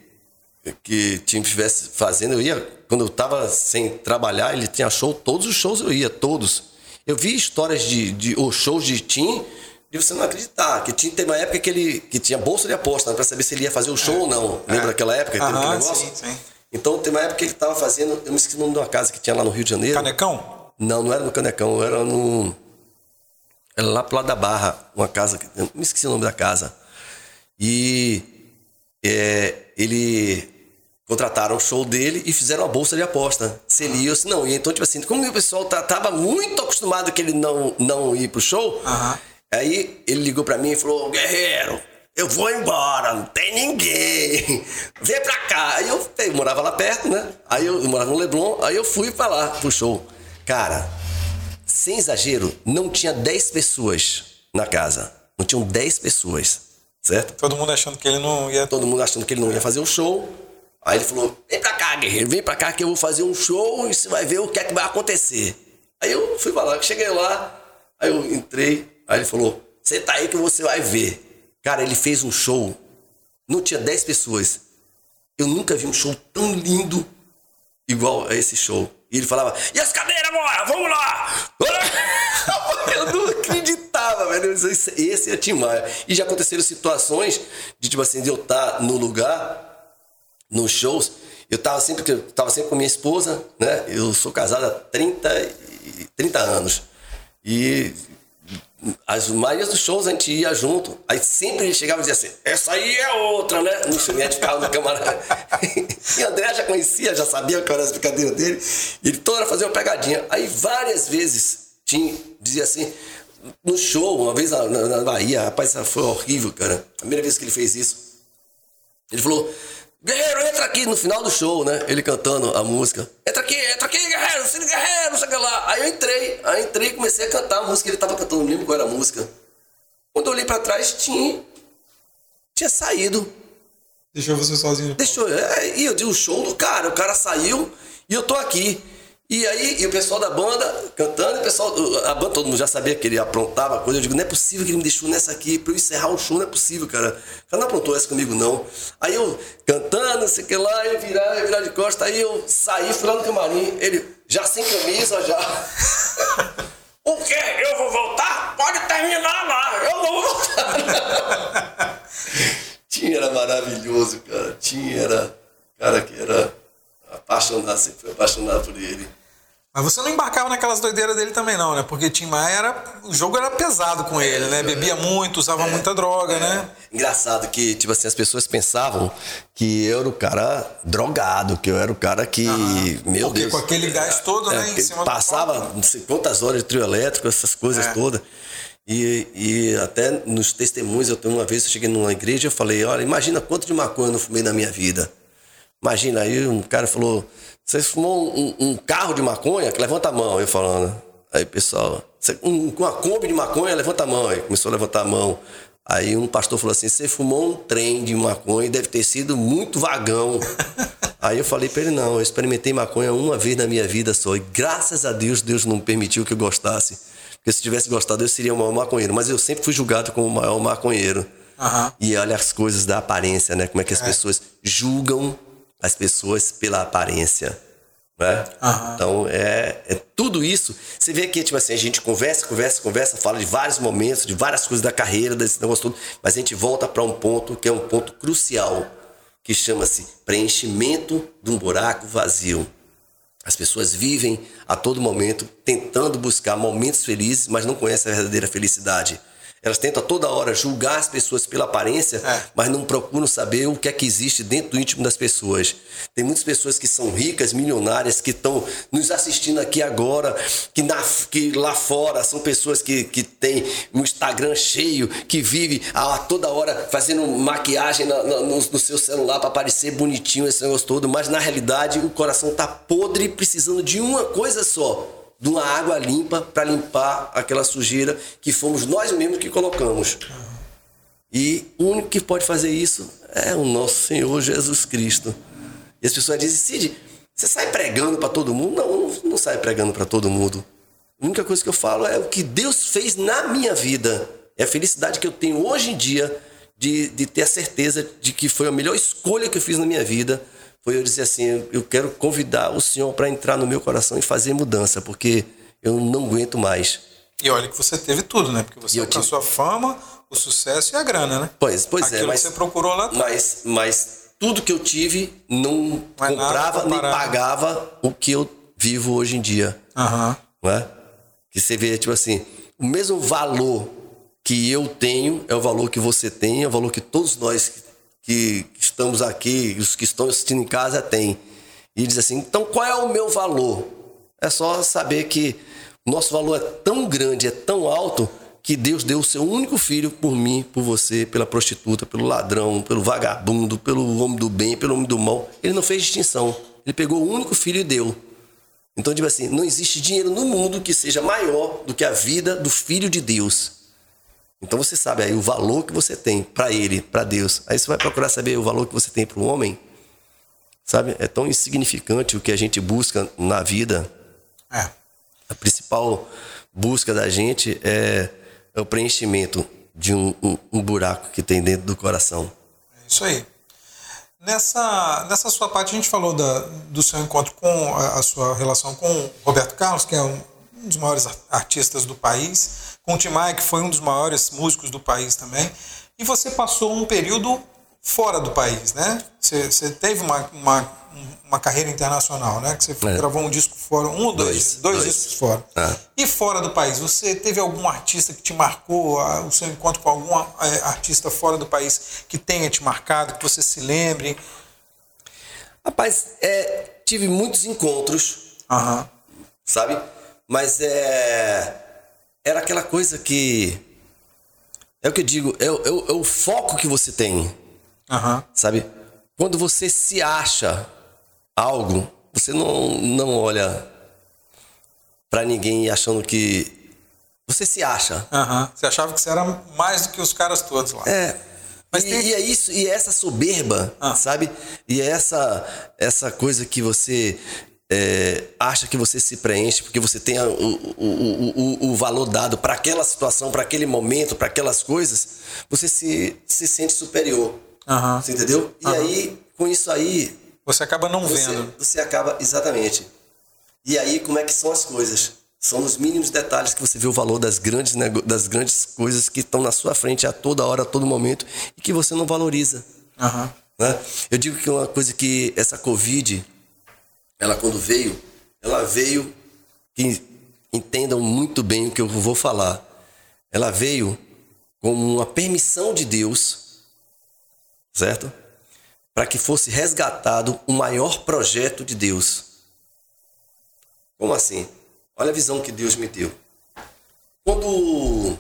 que Tim estivesse fazendo, eu ia, quando eu estava sem trabalhar, ele tinha show, todos os shows eu ia, todos. Eu vi histórias de, de ou shows de Tim, de você não acreditar, que Tim teve uma época que ele que tinha bolsa de aposta, né, para saber se ele ia fazer o show é. ou não. Lembra é. daquela época? Aham, aquele negócio? Sim, sim. Então tem uma época que ele estava fazendo, eu me esqueci o nome de uma casa que tinha lá no Rio de Janeiro. Canecão? Não, não era no Canecão, era no. Era lá pro lado da Barra, uma casa, eu me esqueci o nome da casa. E é, ele contrataram o show dele e fizeram uma bolsa de aposta. Se ele ia ou se não ia. Então, tipo assim, como o pessoal tá, tava muito acostumado que ele não, não ir pro show, Uhum. aí ele ligou pra mim e falou: Guerreiro, eu vou embora, não tem ninguém. Vem pra cá. Aí eu, eu morava lá perto, né? Aí eu, eu morava no Leblon, aí eu fui pra lá pro show. Cara, sem exagero, não tinha 10 pessoas na casa. Não tinham 10 pessoas, certo? Todo mundo achando que ele não ia. todo mundo achando que ele não ia fazer o show. Aí ele falou: Vem pra cá, guerreiro, vem pra cá que eu vou fazer um show e você vai ver o que é que vai acontecer. Aí eu fui pra lá, cheguei lá, aí eu entrei, aí ele falou: Senta aí que você vai ver. Cara, ele fez um show, não tinha 10 pessoas. Eu nunca vi um show tão lindo igual a esse show. E ele falava: E as cadeiras agora? Vamos lá! Eu não acreditava, velho. Esse, esse é Tim Maia. E já aconteceram situações de, tipo assim, de eu estar no lugar, nos shows. Eu tava sempre, eu tava sempre com minha esposa, né? Eu sou casado há 30, e- 30 anos. E as maiores dos shows a gente ia junto. Aí sempre ele chegava e dizia assim: essa aí é outra, né? No gente ficava no camarada. e André já conhecia, já sabia qual era as brincadeiras dele. E ele toda hora fazia uma pegadinha. Aí várias vezes tinha, dizia assim: no show, uma vez na, na- Bahia, rapaz, foi horrível, cara. A primeira vez que ele fez isso. Ele falou: Guerreiro, entra aqui no final do show, né? Ele cantando a música. Entra aqui, entra aqui, guerreiro, se guerreiro, sei lá. Aí eu entrei, aí eu entrei e comecei a cantar a música. Ele tava cantando, não lembro qual era a música. Quando eu olhei pra trás, tinha. Tinha saído. Deixou você sozinho. Deixou. É, e eu dei o show do cara. O cara saiu e eu tô aqui. E aí, e o pessoal da banda cantando, o pessoal, a banda, todo mundo já sabia que ele aprontava coisa. Eu digo, não é possível que ele me deixou nessa aqui, pra eu encerrar o show, não é possível, cara. O cara não aprontou essa comigo, não. Aí eu cantando, não sei o que lá, eu virar, eu virar de costa, aí eu saí, fui lá no camarim, ele já sem camisa, já. o quê? Eu vou voltar? Pode terminar lá, eu não vou voltar. Tinha era maravilhoso, cara. Tinha era. Cara que era apaixonado, sempre foi apaixonado por ele. Mas você não embarcava naquelas doideiras dele também, não, né? Porque Tim Maia era. O jogo era pesado com ele, né? Bebia muito, usava muita droga, né? Engraçado que, tipo assim, as pessoas pensavam que eu era o cara drogado, que eu era o cara que. Meu Porque Deus. com aquele gás todo, né, em cima Passava não sei quantas horas de trio elétrico, essas coisas É. todas. E, e até nos testemunhos, eu tenho uma vez eu cheguei numa igreja eu falei, olha, imagina quanto de maconha eu não fumei na minha vida. Imagina, aí um cara falou, você fumou um, um carro de maconha? Levanta a mão, eu falando. Aí pessoal, "Você- um, com uma Kombi de maconha, levanta a mão. Aí começou a levantar a mão. Aí um pastor falou assim, você fumou um trem de maconha e deve ter sido muito vagão. Aí eu falei pra ele, não, eu experimentei maconha uma vez na minha vida só. E graças a Deus, Deus não permitiu que eu gostasse. Porque se tivesse gostado, eu seria o maior maconheiro. Mas eu sempre fui julgado como o maior maconheiro. Aham. E olha as coisas da aparência, né? Como é que as pessoas julgam as pessoas pela aparência. Né? Aham. Então, é, é tudo isso. Você vê que, tipo assim, a gente conversa, conversa, conversa, fala de vários momentos, de várias coisas da carreira, desse negócio todo, mas a gente volta para um ponto que é um ponto crucial, que chama-se preenchimento de um buraco vazio. As pessoas vivem a todo momento tentando buscar momentos felizes, mas não conhecem a verdadeira felicidade. Elas tentam a toda hora julgar as pessoas pela aparência, É. mas não procuram saber o que é que existe dentro do íntimo das pessoas. Tem muitas pessoas que são ricas, milionárias, que estão nos assistindo aqui agora, que, na, que lá fora são pessoas que, que têm um Instagram cheio, que vive a toda hora fazendo maquiagem na- na- no, no seu celular para parecer bonitinho esse negócio todo, mas na realidade o coração tá podre, precisando de uma coisa só de uma água limpa para limpar aquela sujeira que fomos nós mesmos que colocamos. E o único que pode fazer isso é o nosso Senhor Jesus Cristo. E as pessoas dizem, Cid, você sai pregando para todo mundo? Não, não, não sai pregando para todo mundo. A única coisa que eu falo é o que Deus fez na minha vida. É a felicidade que eu tenho hoje em dia de, de ter a certeza de que foi a melhor escolha que eu fiz na minha vida. Foi eu dizer assim, eu quero convidar o Senhor para entrar no meu coração e fazer mudança, porque eu não aguento mais. E olha que você teve tudo, né? Porque você E eu alcançou a fama, o sucesso e a grana, né? Pois, pois Aquilo é, mas, que você procurou lá atrás. mas, mas tudo que eu tive não, Não é comprava nem pagava o que eu vivo hoje em dia. Aham. Não é? Que você vê, tipo assim, o mesmo valor que eu tenho é o valor que você tem, é o valor que todos nós que estamos aqui, os que estão assistindo em casa têm. E diz assim: então qual é o meu valor? É só saber que o nosso valor é tão grande, é tão alto, que Deus deu o seu único filho por mim, por você, pela prostituta, pelo ladrão, pelo vagabundo, pelo homem do bem, pelo homem do mal. Ele não fez distinção. Ele pegou o único filho e deu. Então, tipo assim, não existe dinheiro no mundo que seja maior do que a vida do filho de Deus. Então você sabe aí o valor que você tem para ele, para Deus. Aí você vai procurar saber o valor que você tem para o homem. Sabe? É tão insignificante o que a gente busca na vida. É. A principal busca da gente é, é o preenchimento de um, um, um, buraco que tem dentro do coração. É isso aí. Nessa, nessa sua parte, a gente falou da, do seu encontro com a, a sua relação com Roberto Carlos, que é um, um dos maiores artistas do país, com o Tim Maia, que foi um dos maiores músicos do país também, e você passou um período fora do país, né? Você, você teve uma, uma, uma, carreira internacional, né? Que você é. gravou um disco fora, um ou dois, dois, dois, discos fora. É. E fora do país, você teve algum artista que te marcou, o seu encontro com algum é, artista fora do país que tenha te marcado, que você se lembre? Rapaz, é, tive muitos encontros, uhum. sabe? Mas é, era aquela coisa que. É o que eu digo, é, é, é o foco que você tem. Uhum. Sabe? Quando você se acha algo, você não, não olha para ninguém achando que. Você se acha. Uhum. Você achava que você era mais do que os caras todos lá. É. Mas e, tem... e é isso, e é essa soberba, ah. sabe? E é essa, essa coisa que você é, acha que você se preenche porque você tem o, o, o, o valor dado para aquela situação, para aquele momento, para aquelas coisas, você se, se sente superior. Uhum. Você entendeu? E uhum. aí, com isso aí. Você acaba não você, vendo. Você acaba, exatamente. E aí, como é que são as coisas? São nos mínimos detalhes que você vê o valor das grandes, das grandes coisas que estão na sua frente a toda hora, a todo momento e que você não valoriza. Uhum. Né? Eu digo que uma coisa que essa Covid, ela quando veio, ela veio, que entendam muito bem o que eu vou falar. Ela veio como uma permissão de Deus certo? Para que fosse resgatado o maior projeto de Deus. Como assim? Olha a visão que Deus me deu. Quando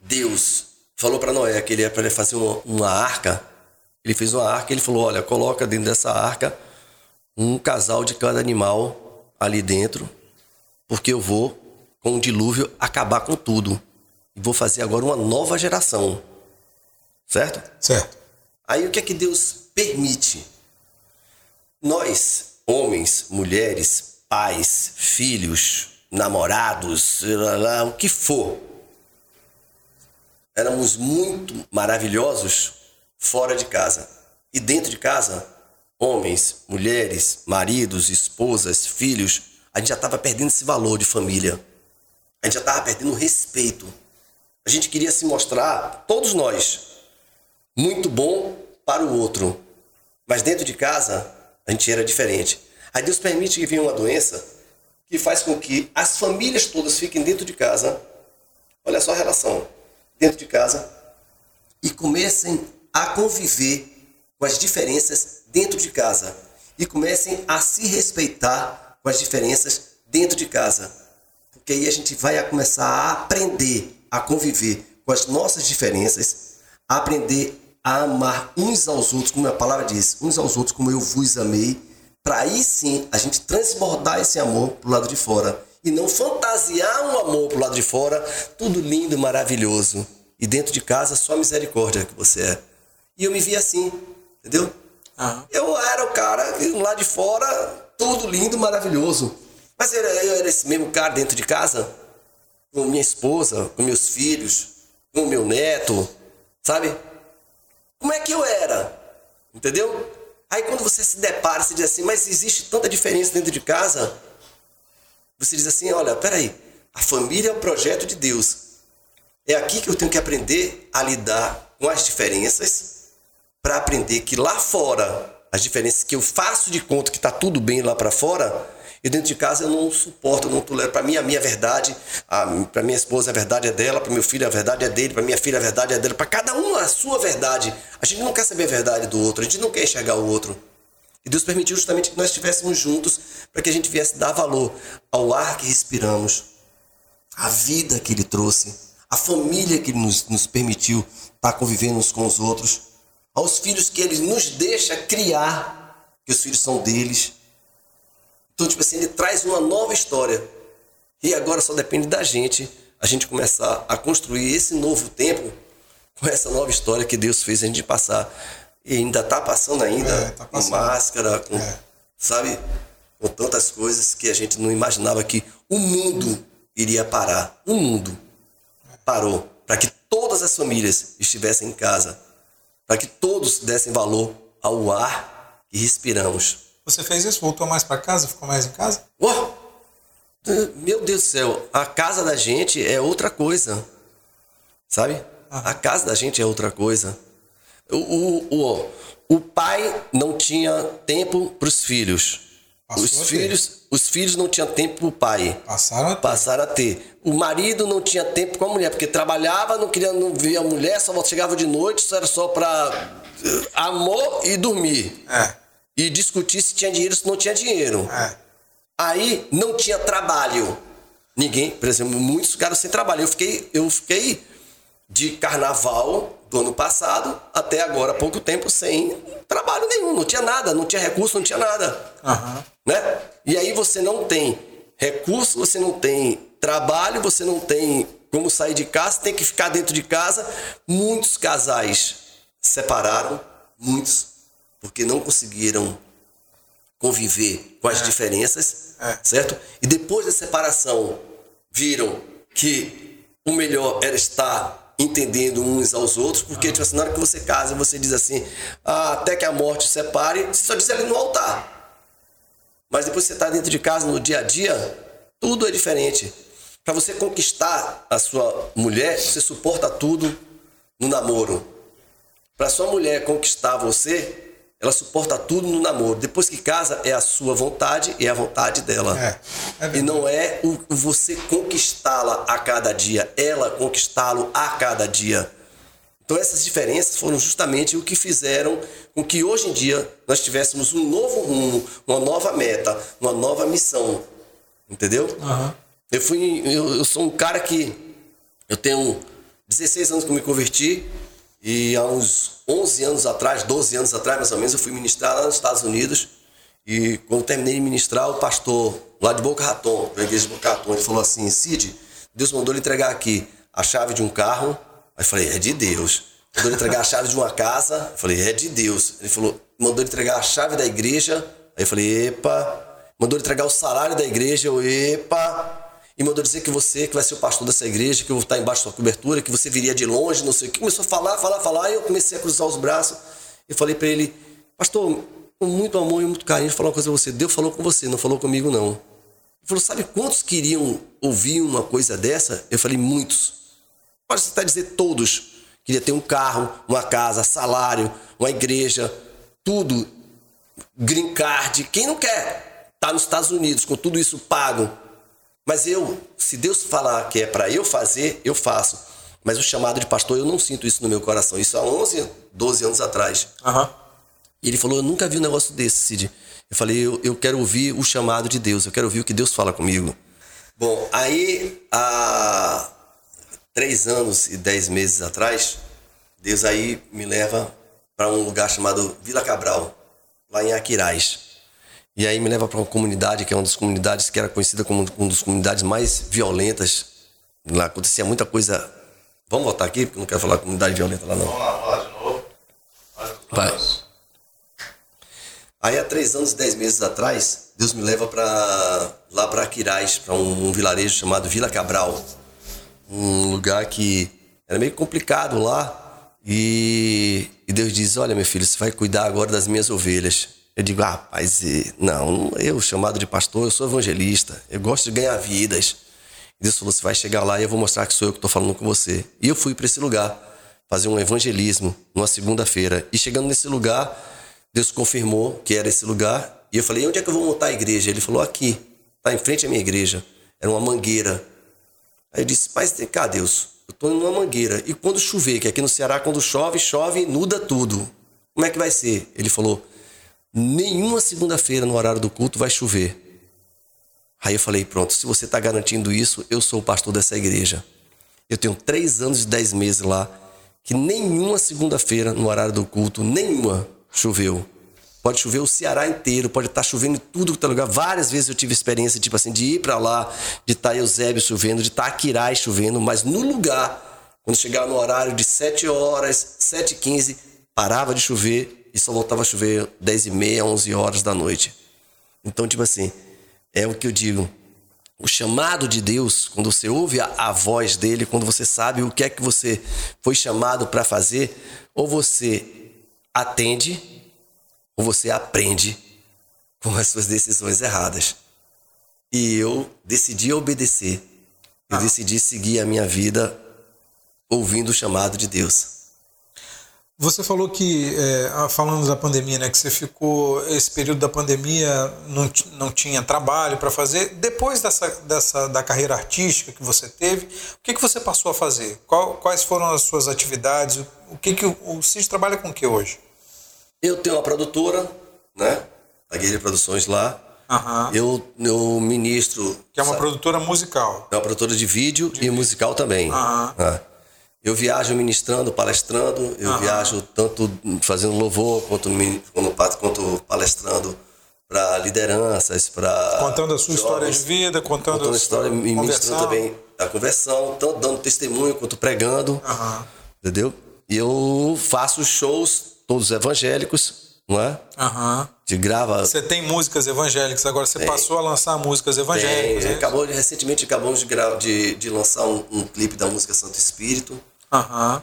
Deus falou para Noé que ele ia para fazer uma, uma arca, ele fez uma arca, ele falou: Olha, coloca dentro dessa arca um casal de cada animal ali dentro, porque eu vou, com o dilúvio, acabar com tudo. E vou fazer agora uma nova geração. Certo? Certo. Aí o que é que Deus permite? Nós, homens, mulheres, pais, filhos, namorados, o que for, éramos muito maravilhosos fora de casa. E dentro de casa, homens, mulheres, maridos, esposas, filhos, a gente já estava perdendo esse valor de família. A gente já estava perdendo o respeito. A gente queria se mostrar, todos nós, muito bom para o outro. Mas dentro de casa, a gente era diferente. Aí Deus permite que venha uma doença que faz com que as famílias todas fiquem dentro de casa. Olha só a relação. Dentro de casa. E comecem a conviver com as diferenças dentro de casa. E comecem a se respeitar com as diferenças dentro de casa. Porque aí a gente vai começar a aprender a conviver com as nossas diferenças, a aprender a amar uns aos outros, como a palavra diz, uns aos outros como eu vos amei, para aí sim a gente transbordar esse amor pro lado de fora e não fantasiar um amor pro lado de fora, tudo lindo, maravilhoso. E dentro de casa só misericórdia que você é. E eu me vi assim, entendeu? Uhum. Eu era o cara lá de fora, tudo lindo, maravilhoso. Mas eu era, eu era esse mesmo cara dentro de casa, com minha esposa, com meus filhos, com meu neto, sabe? Como é que eu era? Entendeu? Aí quando você se depara, você diz assim, mas existe tanta diferença dentro de casa. Você diz assim, olha, peraí, a família é o projeto de Deus. É aqui que eu tenho que aprender a lidar com as diferenças para aprender que lá fora, as diferenças que eu faço de conta que está tudo bem lá para fora, E dentro de casa eu não suporto, eu não tolero. Para mim, a minha verdade, para minha esposa, a verdade é dela, para meu filho, a verdade é dele, para minha filha, a verdade é dela. Para cada um, a sua verdade. A gente não quer saber a verdade do outro, a gente não quer enxergar o outro. E Deus permitiu justamente que nós estivéssemos juntos para que a gente viesse dar valor ao ar que respiramos, à vida que Ele trouxe, à família que Ele nos, nos permitiu estar convivendo uns com os outros, aos filhos que Ele nos deixa criar, que os filhos são deles então, tipo assim, ele traz uma nova história. E agora só depende da gente, a gente começar a construir esse novo tempo com essa nova história que Deus fez a gente passar. E ainda está passando ainda, é, tá passando. com máscara, com, é. sabe? Com tantas coisas que a gente não imaginava que o mundo iria parar. O mundo parou para que todas as famílias estivessem em casa, para que todos dessem valor ao ar que respiramos. Você fez isso? Voltou mais para casa? Ficou mais em casa? Oh, meu Deus do céu, a casa da gente é outra coisa. Sabe? Ah. A casa da gente é outra coisa. O, o, o, o pai não tinha tempo para os filhos. Passou os filhos, os filhos não tinham tempo para o pai. Passaram a, ter. Passaram a ter. O marido não tinha tempo com a mulher, porque trabalhava, não queria não ver a mulher, só chegava de noite, só era só para eh, amor e dormir. É e discutir se tinha dinheiro se não tinha dinheiro. É. Aí não tinha trabalho. Ninguém, por exemplo, muitos ficaram sem trabalho. Eu fiquei, eu fiquei de carnaval do ano passado até agora, há pouco tempo, sem trabalho nenhum. Não tinha nada, não tinha recurso, não tinha nada. Uhum. Né? E aí você não tem recurso, você não tem trabalho, você não tem como sair de casa, tem que ficar dentro de casa. Muitos casais separaram, muitos porque não conseguiram conviver com as é. diferenças, é. certo? E depois da separação viram que o melhor era estar entendendo uns aos outros, porque tipo assim, na hora que você casa, você diz assim, ah, até que a morte separe, você só diz ali no altar. Mas depois você está dentro de casa, no dia a dia, tudo é diferente. Para você conquistar a sua mulher, você suporta tudo no namoro. Para sua mulher conquistar você, ela suporta tudo no namoro. Depois que casa, é a sua vontade e é a vontade dela. É, é e não é o, você conquistá-la a cada dia, ela conquistá-lo a cada dia. Então essas diferenças foram justamente o que fizeram com que hoje em dia nós tivéssemos um novo rumo, uma nova meta, uma nova missão. Entendeu? Uhum. Eu fui, eu, eu sou um cara que eu tenho 16 anos que eu me converti e há uns 11 anos atrás, 12 anos atrás mais ou menos, eu fui ministrar lá nos Estados Unidos. E quando terminei de ministrar, o pastor lá de Boca Raton, da igreja de Boca Raton, ele falou assim: Cid, Deus mandou lhe entregar aqui a chave de um carro. Aí eu falei: é de Deus. Mandou lhe entregar a chave de uma casa. Eu falei: é de Deus. Ele falou: mandou lhe entregar a chave da igreja. Aí eu falei: epa. Mandou lhe entregar o salário da igreja. Eu, epa e mandou dizer que você, que vai ser o pastor dessa igreja, que eu vou estar embaixo da sua cobertura, que você viria de longe, não sei o que. Começou a falar, falar, falar, e eu comecei a cruzar os braços. E falei para ele, pastor, com muito amor e muito carinho, falar uma coisa a você. Deus falou com você, não falou comigo, não. Ele falou, sabe quantos queriam ouvir uma coisa dessa? Eu falei, muitos. Pode até dizer todos. Queria ter um carro, uma casa, salário, uma igreja, tudo. Green card. Quem não quer? Tá nos Estados Unidos, com tudo isso pago mas eu, se Deus falar que é para eu fazer, eu faço. Mas o chamado de pastor, eu não sinto isso no meu coração. Isso há 11, 12 anos atrás. Uhum. E ele falou: Eu nunca vi um negócio desse, Cid. Eu falei: eu, eu quero ouvir o chamado de Deus, eu quero ouvir o que Deus fala comigo. Bom, aí há três anos e dez meses atrás, Deus aí me leva para um lugar chamado Vila Cabral, lá em Aquiraz. E aí me leva para uma comunidade que é uma das comunidades que era conhecida como uma das comunidades mais violentas. Lá acontecia muita coisa. Vamos voltar aqui, porque eu não quero falar comunidade violenta lá não. Vamos lá, falar de novo. Vai. Aí há três anos e dez meses atrás, Deus me leva para lá para Aquiraz, para um, um vilarejo chamado Vila Cabral. Um lugar que era meio complicado lá. E, e Deus diz: Olha, meu filho, você vai cuidar agora das minhas ovelhas. Eu digo, ah, rapaz, não, eu chamado de pastor, eu sou evangelista, eu gosto de ganhar vidas. E Deus falou, você vai chegar lá e eu vou mostrar que sou eu que estou falando com você. E eu fui para esse lugar, fazer um evangelismo numa segunda-feira. E chegando nesse lugar, Deus confirmou que era esse lugar. E eu falei, onde é que eu vou montar a igreja? Ele falou, aqui. tá em frente à minha igreja. Era uma mangueira. Aí eu disse, mas cá, Deus, eu tô numa mangueira. E quando chover, que aqui no Ceará, quando chove, chove, nuda tudo. Como é que vai ser? Ele falou, nenhuma segunda-feira no horário do culto vai chover. Aí eu falei, pronto, se você está garantindo isso, eu sou o pastor dessa igreja. Eu tenho três anos e dez meses lá, que nenhuma segunda-feira no horário do culto, nenhuma, choveu. Pode chover o Ceará inteiro, pode estar tá chovendo em tudo que é lugar. Várias vezes eu tive experiência, tipo assim, de ir para lá, de estar tá Eusébio chovendo, de estar tá chovendo, mas no lugar, quando chegava no horário de 7 horas, 7 e 15, parava de chover e só voltava a chover 10 e meia, 11 horas da noite. Então, tipo assim, é o que eu digo. O chamado de Deus, quando você ouve a, a voz dele, quando você sabe o que é que você foi chamado para fazer, ou você atende, ou você aprende com as suas decisões erradas. E eu decidi obedecer. Eu ah. decidi seguir a minha vida ouvindo o chamado de Deus. Você falou que, é, falando da pandemia, né, que você ficou, esse período da pandemia, não, não tinha trabalho para fazer. Depois dessa, dessa, da carreira artística que você teve, o que, que você passou a fazer? Qual, quais foram as suas atividades? O que, que o, o CIS trabalha com o que hoje? Eu tenho uma produtora, né? A Guerreira Produções lá. Uhum. Eu, eu ministro. Que é uma sabe? produtora musical. É uma produtora de vídeo de e vídeo. musical também. Uhum. Eu viajo ministrando, palestrando, eu viajo tanto fazendo louvor quanto, quanto palestrando para lideranças, para. Contando a sua jovens, história de vida, contando, contando a história, e ministrando também a conversão, tanto dando testemunho quanto pregando. Uhum. Entendeu? E eu faço shows, todos evangélicos, não é? Uhum. De grava. Você tem músicas evangélicas, agora você tem. passou a lançar músicas evangélicas. Tem. É acabou, recentemente acabamos de, de, de lançar um, um clipe da música Santo Espírito. Uhum.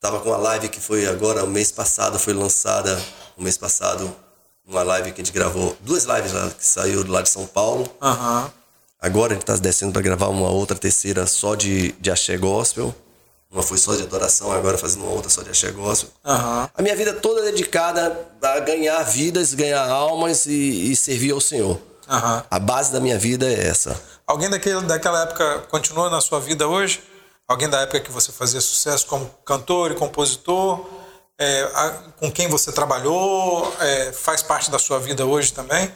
Tava com uma live que foi agora, o mês passado, foi lançada, o mês passado, uma live que a gente gravou, duas lives lá, que saiu lá de São Paulo. Uhum. Agora a gente tá descendo para gravar uma outra terceira só de, de axé gospel. Uma foi só de adoração, agora fazendo uma outra só de axé gospel. Uhum. A minha vida toda é dedicada a ganhar vidas, ganhar almas e, e servir ao Senhor. Uhum. A base da minha vida é essa. Alguém daquele, daquela época continua na sua vida hoje? Alguém da época que você fazia sucesso como cantor e compositor, é, a, com quem você trabalhou, é, faz parte da sua vida hoje também?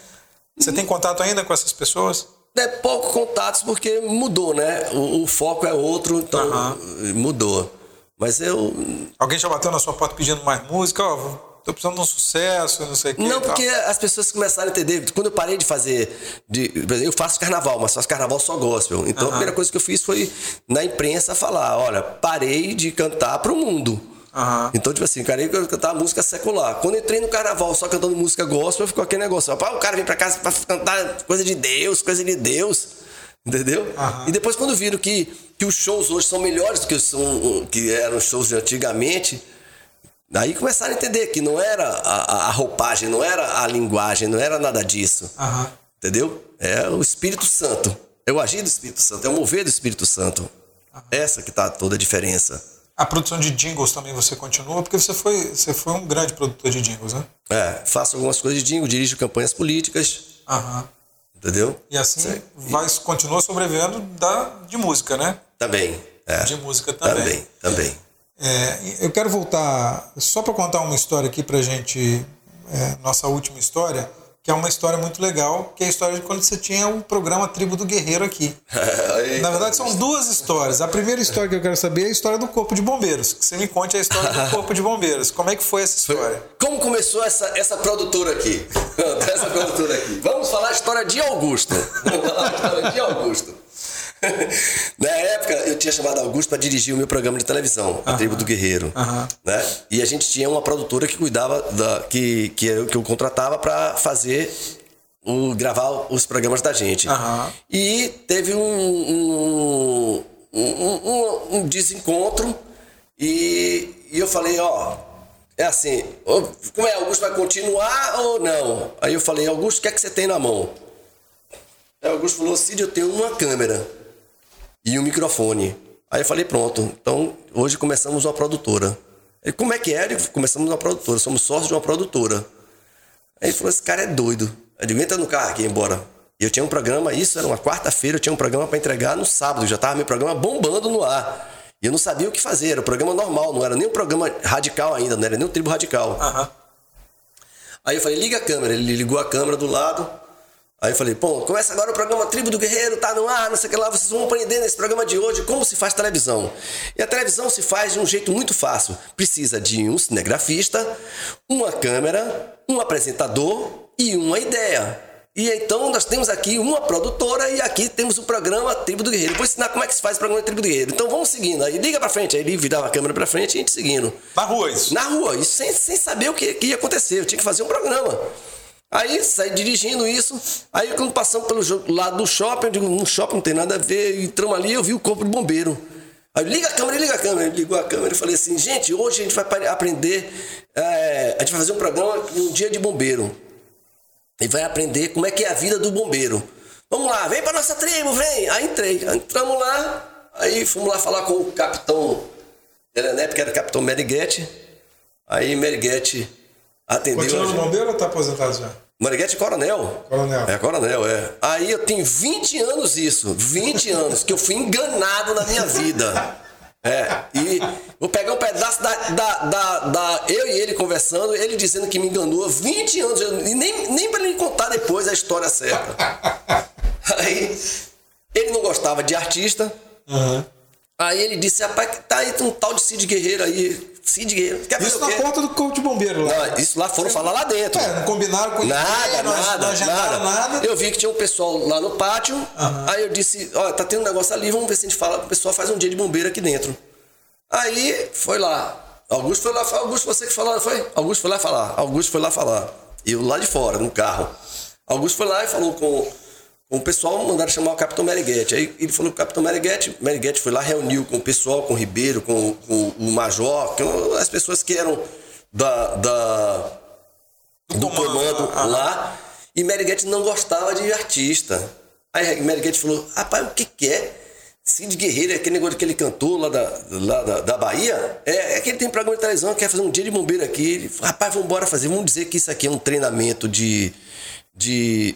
Você tem contato ainda com essas pessoas? É pouco contatos porque mudou, né? O, o foco é outro, então uhum. mudou. Mas eu. Alguém já bateu na sua porta pedindo mais música? Ó, tô precisando de um sucesso, não sei o quê. Não, porque as pessoas começaram a entender. Quando eu parei de fazer. De, eu faço carnaval, mas faço carnaval só gospel. Então uhum. a primeira coisa que eu fiz foi na imprensa falar: olha, parei de cantar pro mundo. Uhum. Então, tipo assim, cara, eu cantar música secular. Quando eu entrei no carnaval só cantando música gospel, ficou aquele negócio. o cara vem pra casa pra cantar coisa de Deus, coisa de Deus. Entendeu? Uhum. E depois, quando viram que, que os shows hoje são melhores do que, são, que eram os shows de antigamente, Daí começaram a entender que não era a, a roupagem, não era a linguagem, não era nada disso. Uhum. Entendeu? É o Espírito Santo. É o agir do Espírito Santo, é o mover do Espírito Santo. Uhum. Essa que está toda a diferença. A produção de jingles também você continua, porque você foi, você foi um grande produtor de jingles, né? É, faço algumas coisas de jingle, dirijo campanhas políticas. Uhum. Entendeu? E assim vai, continua sobrevivendo da, de música, né? Também. É. De música também. Também, também. É, eu quero voltar só para contar uma história aqui para gente, é, nossa última história, que é uma história muito legal, que é a história de quando você tinha o programa Tribo do Guerreiro aqui. Na verdade, são duas histórias. A primeira história que eu quero saber é a história do Corpo de Bombeiros. Que você me conte a história do Corpo de Bombeiros. Como é que foi essa história? Como começou essa, essa produtora aqui? essa produtora aqui. Vamos falar a história de Augusto. Vamos falar a história de Augusto. Na época, eu tinha chamado Augusto para dirigir o meu programa de televisão, A Tribo do Guerreiro. Né? E a gente tinha uma produtora que cuidava, da, que, que, eu, que eu contratava para fazer o, gravar os programas da gente. E teve um, um, um, um desencontro e, e eu falei, ó, é assim, como é, Augusto vai continuar ou não? Aí eu falei, Augusto, o que é que você tem na mão? Aí Augusto falou, Cid, eu tenho uma câmera e um microfone. Aí eu falei, pronto, então hoje começamos uma produtora. Ele, como é que é? Ele, começamos uma produtora, somos sócios de uma produtora. Aí ele falou, esse cara é doido. Eu digo, entra no carro aqui, embora. Eu tinha um programa, isso era uma quarta-feira, eu tinha um programa para entregar no sábado, já estava meu programa bombando no ar. E eu não sabia o que fazer, era um programa normal, não era nem um programa radical ainda, não era nem um tribo radical. Aham. Aí eu falei, liga a câmera. Ele ligou a câmera do lado. Aí eu falei, pô, começa agora o programa Tribo do Guerreiro, tá no ar, não sei o que lá, vocês vão aprender nesse programa de hoje como se faz televisão. E a televisão se faz de um jeito muito fácil. Precisa de um cinegrafista, uma câmera, um apresentador e uma ideia. E então nós temos aqui uma produtora e aqui temos o programa Tribo do Guerreiro. Vou ensinar como é que se faz o programa Tribo do Guerreiro. Então vamos seguindo. Aí liga pra frente, aí ele virava a câmera pra frente e a gente seguindo. Na rua isso. Na rua, isso sem, sem saber o que, que ia acontecer. Eu tinha que fazer um programa. Aí saí dirigindo isso. Aí quando passamos pelo lado do shopping, eu digo, no shopping não tem nada a ver. Entramos ali, eu vi o corpo de bombeiro. Aí liga a câmera, liga a câmera. Ele ligou a câmera e falei assim, gente, hoje a gente vai aprender. é, a gente vai fazer um programa um dia de bombeiro. E vai aprender como é que é a vida do bombeiro. Vamos lá, vem pra nossa tribo, vem. Aí entrei. Entramos lá, aí fomos lá falar com o capitão Elenep, que era o capitão Meriguete. Aí Meriguete atendeu. Continua no bombeiro ou tá aposentado já? Mariguete é coronel. Coronel. É, coronel, é. Aí eu tenho 20 anos isso, 20 anos, que eu fui enganado na minha vida. É, e vou pegar um pedaço da, da, da, da- Eu e ele conversando, ele dizendo que me enganou há 20 anos, e nem, nem pra ele contar depois a história certa. Aí, ele não gostava de artista, Aham. aí ele disse: rapaz, tá aí um tal de Cid Guerreiro aí. Cid Guerreiro, quer Isso na porta do corpo de bombeiro lá. Não, isso lá foram falar lá dentro. É, não combinaram com Nada, ninguém, nada, nada. nada. Eu vi que tinha um pessoal lá no pátio. Aí eu disse, ó, tá tendo um negócio ali, vamos ver se a gente fala. O pessoal faz um dia de bombeiro aqui dentro. Aí foi lá. Augusto foi lá, Augusto, você que falou, foi? Augusto foi lá falar. Augusto foi lá falar. Eu lá de fora, no carro. Augusto foi lá e falou com, com o pessoal, mandaram chamar o Capitão Meriguete. Aí ele falou com o Capitão Meriguete, Meriguete foi lá, reuniu com o pessoal, com o Ribeiro, com, com o Major, com as pessoas que eram da, da, do comando, lá. E Meriguete não gostava de artista. Aí Meriguete falou: rapaz, o que, que é? Cid Guerreiro, é aquele negócio que ele cantou lá da, lá da, da Bahia. É, é que ele tem programa de televisão, quer fazer um dia de bombeiro aqui. Ele falou, rapaz, vamos embora fazer. Vamos dizer que isso aqui é um treinamento de. de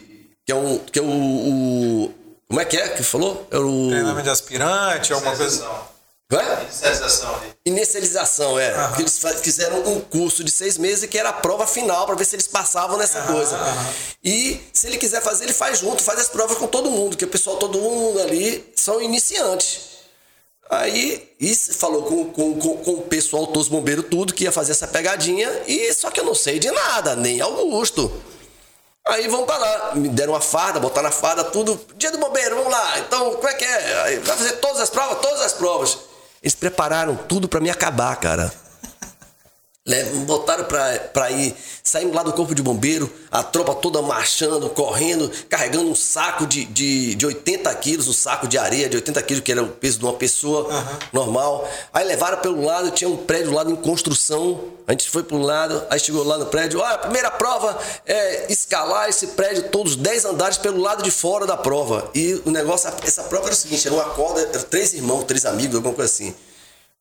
que é um. Que é o, o- como é que é que falou? É o. Treinamento de aspirante, alguma coisa. É? Inicialização ali. Inicialização, é. Porque Eles fizeram um curso de seis meses que era a prova final para ver se eles passavam nessa coisa. E se ele quiser fazer, ele faz junto, faz as provas com todo mundo, que o pessoal, todo mundo ali são iniciantes. Aí, isso falou com, com, com, com o pessoal, todos os bombeiros, tudo, que ia fazer essa pegadinha, e só que eu não sei de nada, nem Augusto. Aí vamos pra lá. Me deram uma farda, botaram na farda, tudo. Dia do bombeiro, vamos lá. Então, como é que é? Aí, vai fazer todas as provas? Todas as provas. Eles prepararam tudo pra me acabar, cara. Le- Botaram pra ir, saímos lá do corpo de bombeiro, a tropa toda marchando, correndo, carregando um saco de, de, de 80 quilos, um saco de areia de 80 quilos, que era o peso de uma pessoa normal. Aí levaram pelo lado, tinha um prédio lá em construção. A gente foi pro lado, aí chegou lá no prédio. Olha, a primeira prova é escalar esse prédio, todos 10 andares pelo lado de fora da prova. E o negócio, essa prova era o seguinte: era uma corda, eram três irmãos, três amigos, alguma coisa assim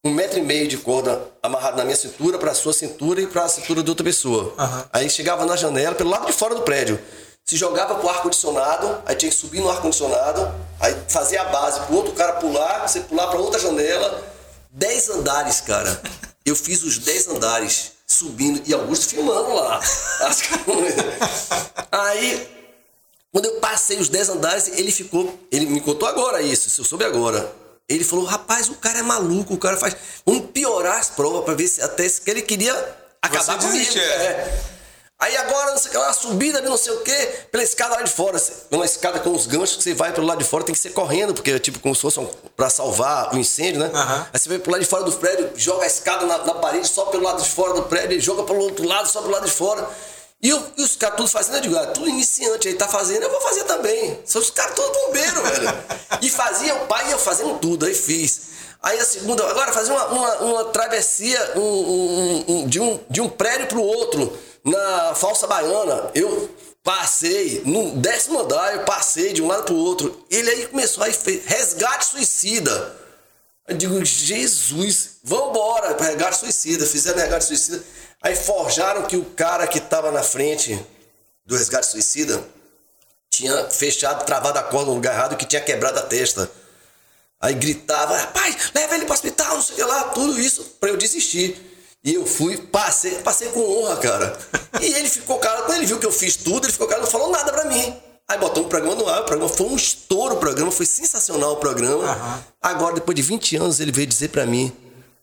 um metro e meio de corda amarrado na minha cintura, para a sua cintura e para a cintura de outra pessoa. Aí chegava na janela, pelo lado de fora do prédio. Se jogava pro ar-condicionado, aí tinha que subir no ar-condicionado, aí fazia a base pro outro cara pular, você pular para outra janela. Dez andares, cara. Eu fiz os dez andares subindo e Augusto filmando lá. Aí quando eu passei os 10 andares, ele ficou. Ele me contou agora isso, se eu soube agora. Ele falou: rapaz, o cara é maluco, o cara faz. Vamos piorar as provas pra ver se até se que ele queria acabar Você comigo. é. é. Aí agora, não sei o que lá, subida não sei o que, pela escada lá de fora. Uma escada com os ganchos que você vai pelo lado de fora, tem que ser correndo, porque é tipo como se fosse um, pra salvar o incêndio, né? Aham. Aí você vai pro lado de fora do prédio, joga a escada na, na parede, só pelo lado de fora do prédio, joga pelo outro lado, só pelo lado de fora. E, eu- e os caras tudo fazendo, eu digo, ah, tudo iniciante aí, tá fazendo, eu vou fazer também. São os caras todos bombeiros, velho. E fazia, o pai ia fazendo tudo, aí fiz. Aí a segunda, agora fazer uma, uma, uma travessia um- um- um- de, um, de um prédio pro outro, na falsa baiana. Eu passei, no décimo andar, eu passei de um lado pro outro. Ele aí começou, aí fez resgate suicida. Eu digo, Jesus, vambora, resgate suicida. Fizeram resgate suicida. Aí forjaram que o cara que estava na frente do resgate suicida tinha fechado, travado a corda no lugar errado que tinha quebrado a testa. Aí gritava, rapaz, leva ele pro hospital, não sei o que lá, tudo isso pra eu desistir. E eu fui, passei, passei com honra, cara. E ele ficou, cara, quando ele viu que eu fiz tudo, ele ficou, cara, não falou nada pra mim. Aí botou um programa no ar, o programa foi um estouro o programa, foi sensacional o programa. Uhum. Agora, depois de 20 anos, ele veio dizer pra mim,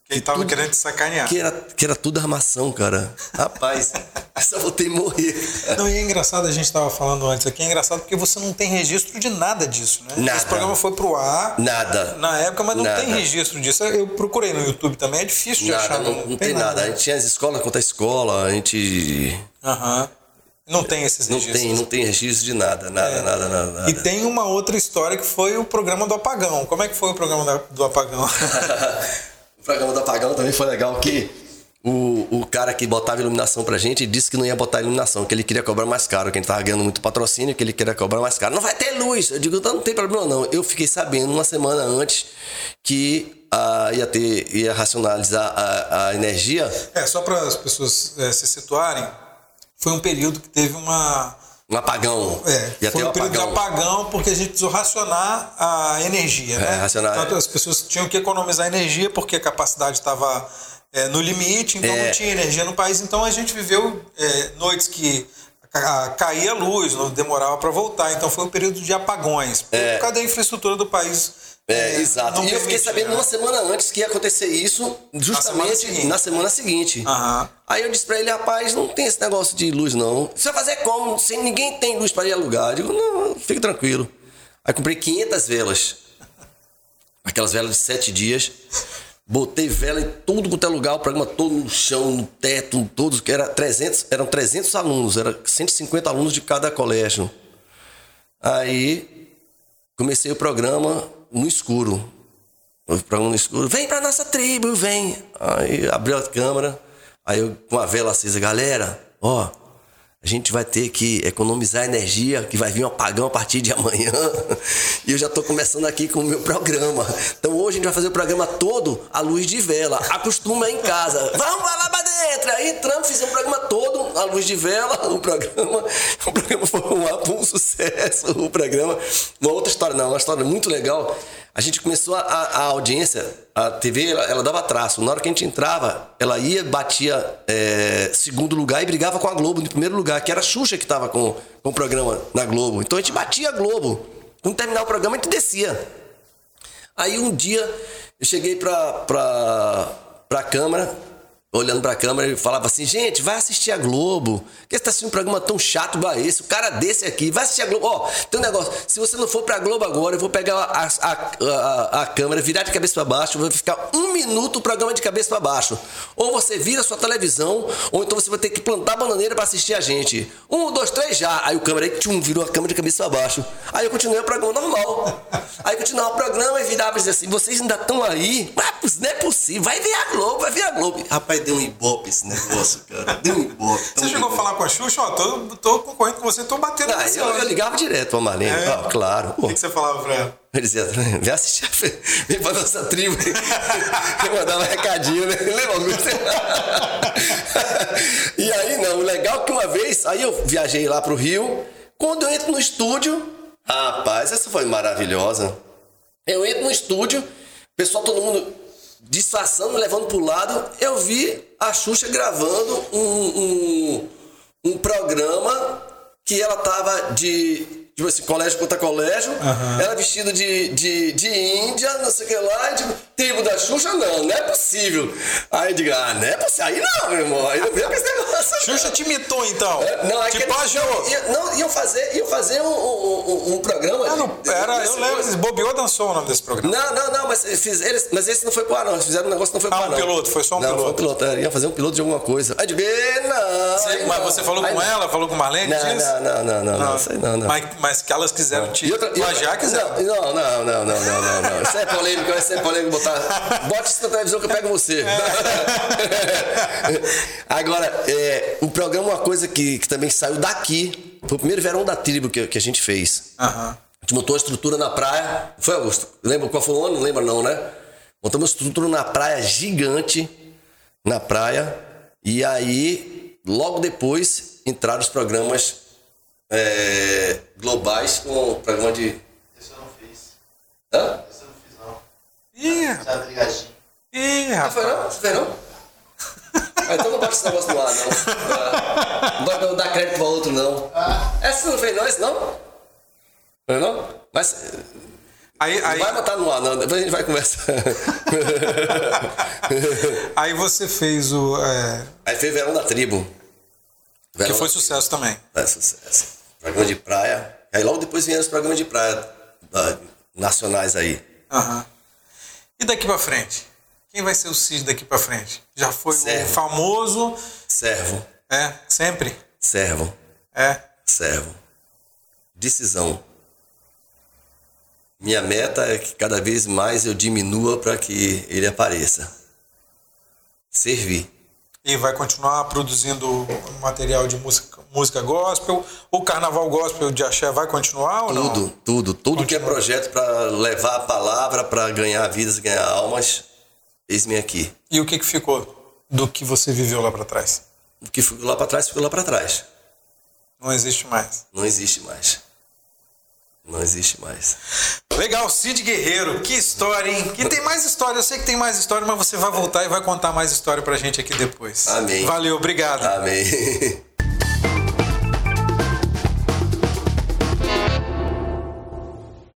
que ele tava tudo, querendo te sacanear. Que era, que era tudo armação, cara. Rapaz, só voltei morrer. Não, e é engraçado, a gente tava falando antes aqui, é engraçado porque você não tem registro de nada disso, né? Nada. Esse programa foi pro ar. Nada. Na época, mas não nada. tem registro disso. Eu procurei no YouTube também, é difícil de nada, achar. Não, não, não tem, nada. nada. A gente tinha as escolas contra a escola, a gente. Aham. Uhum. Não tem esses registros. Não tem, não tem registro de nada, nada, é. nada, nada, nada, E tem uma outra história que foi o programa do apagão. Como é que foi o programa do apagão? Programa do apagão também foi legal que o, o cara que botava iluminação pra gente disse que não ia botar iluminação, que ele queria cobrar mais caro, que a gente tava ganhando muito patrocínio, que ele queria cobrar mais caro. Não vai ter luz. Eu digo, não tem problema não. Eu fiquei sabendo uma semana antes que ah, ia ter, ia racionalizar a, a energia. É, só para as pessoas é, se situarem, foi um período que teve uma um apagão. É, Ia foi um, um período apagão. de apagão porque a gente precisou racionar a energia. É, né? racionar. Então, as pessoas tinham que economizar energia porque a capacidade estava é, no limite, então é. não tinha energia no país. Então a gente viveu é, noites que caía a luz, não demorava para voltar. Então foi um período de apagões. Por é. causa da infraestrutura do país é, é, exato. E eu fiquei sabendo né? uma semana antes que ia acontecer isso, justamente na semana seguinte. Uhum. Aí eu disse pra ele, rapaz, não tem esse negócio de luz, não. Você vai fazer como? Sem ninguém tem luz para ir alugar. Eu digo, não, fique tranquilo. Aí comprei 500 velas. Aquelas velas de sete dias. Botei vela em tudo quanto é lugar, o programa todo no chão, no teto, todos, que era 300, eram 300 alunos, era 150 alunos de cada colégio. Aí comecei o programa, no escuro. Um no escuro, vem para nossa tribo, vem. Aí abriu a câmera, aí eu com a vela acesa, galera, ó, a gente vai ter que economizar energia, que vai vir um apagão a partir de amanhã. E eu já estou começando aqui com o meu programa. Então hoje a gente vai fazer o programa todo à luz de vela. Acostuma em casa. Vamos lá para dentro. Aí entramos, fizemos o programa todo à luz de vela. O programa, o programa foi um, um sucesso. O programa. Uma outra história, não, uma história muito legal a gente começou a, a audiência, a TV, ela, ela, dava traço. Na hora que a gente entrava, ela ia, batia é, segundo lugar e brigava com a Globo em primeiro lugar, que era a Xuxa que estava com, com o programa na Globo. Então a gente batia a Globo. Quando terminar o programa, a gente descia. Aí um dia eu cheguei pra, pra, câmera, olhando pra câmera, ele falava assim: gente, vai assistir a Globo. Porque você tá assistindo um programa tão chato igual esse. O cara desse aqui, vai assistir a Globo. Ó, tem um negócio: se você não for pra Globo agora, eu vou pegar a, a, a, a câmera, virar de cabeça para baixo, vai ficar um minuto o programa de cabeça para baixo. Ou você vira a sua televisão, ou então você vai ter que plantar bananeira para assistir a gente. Um, dois, três, já. Aí o câmera aí, tchum, virou a câmera de cabeça para baixo. Aí eu continuei o programa normal. Aí continuava o programa e virava e dizia assim: vocês ainda estão aí? Não é possível, vai ver a Globo, vai ver a Globo. Rapaz, deu um ibope esse negócio, cara. Deu um ibope. Você chegou a falar com a Xuxa? Ó, tô, tô concorrendo com você, tô batendo Não, eu, eu, ligava direto pra Marlene. É. Ah, claro. O que, que, você falava pra ela? Ele dizia, vem assistir, vem pra nossa tribo. Eu mandava um recadinho, né? Lembra? e aí, não, o legal é que uma vez, aí eu viajei lá pro Rio, quando eu entro no estúdio, rapaz, essa foi maravilhosa. Eu entro no estúdio, pessoal, todo mundo disfarçando, levando pro lado, eu vi a Xuxa gravando um, um, um programa que ela tava de tipo assim, colégio contra colégio. Uhum. Ela vestida de, de, de índia, não sei o que lá, e tipo, tribo da Xuxa, não, não é possível. Aí eu digo, ah, não é possível. Aí não, meu irmão, aí não veio com esse negócio. Xuxa te imitou, então. É, não, é tipo, que não, ia, não, iam fazer, iam fazer um, um, um programa. Ah, não, pera, eu lembro, eles bobeou dançou o nome desse programa. Não, não, não, mas, fiz, eles, mas esse não foi pro ar, não. Eles fizeram um negócio não foi pro ah, ar, um piloto, foi só um não, piloto. Foi um piloto, é, ia fazer um piloto de alguma coisa. Aí eu digo, não. Sim, mas não. você falou com ela, falou com Marlene? Não, não, não, não, não, não, sei não, não. Mas, mas que elas quiseram te. outra, plagiar, quiseram. Não, não, não, não, não, não, não. Isso é polêmico, isso é polêmico botar. Bote isso na televisão que eu pego você. É. Agora, é, o programa, uma coisa que, que também saiu daqui, foi o primeiro verão da tribo que, que a gente fez. Uhum. A gente montou a estrutura na praia. Foi, Augusto? Lembra qual foi o ano? Não lembra não, né? Montamos uma estrutura na praia gigante, na praia. E aí, logo depois, entraram os programas é, globais com programa de. Esse eu não fiz. Hã? Esse eu não fiz, não. Ih, Já brigadinho. ih, Não foi rapaz. não? Você fez não? Ah, então não bate esse negócio no ar, não. Ah, Não vai dar crédito pra outro, não. Essa você não fez não, esse não? Foi não? Mas Aí, aí, vai botar no ar, não. Depois a gente vai conversar. aí você fez o. é, Aí fez Verão da Tribo. que Verão foi da- sucesso também. É sucesso. Programa de praia. Aí logo depois vieram os programas de praia ah, nacionais aí. Aham. E daqui pra frente? Quem vai ser o Cid daqui pra frente? Já foi o Servo. famoso. Servo, É, sempre. servo, É. servo. Decisão. Minha meta é que cada vez mais eu diminua para que ele apareça. Servir. E vai continuar produzindo material de música, música gospel. O carnaval gospel de axé vai continuar ou não? Tudo, tudo, tudo que é projeto para levar a palavra, para ganhar vidas, ganhar almas, eis-me aqui. E o que, que ficou do que você viveu lá pra trás? O que ficou lá para trás, ficou lá para trás. Não existe mais. Não existe mais. Não existe mais. Legal, Cid Guerreiro, que história, hein? E tem mais história, eu sei que tem mais história, mas você vai voltar e vai contar mais história pra gente aqui depois. Amém. Valeu, obrigado. Amém.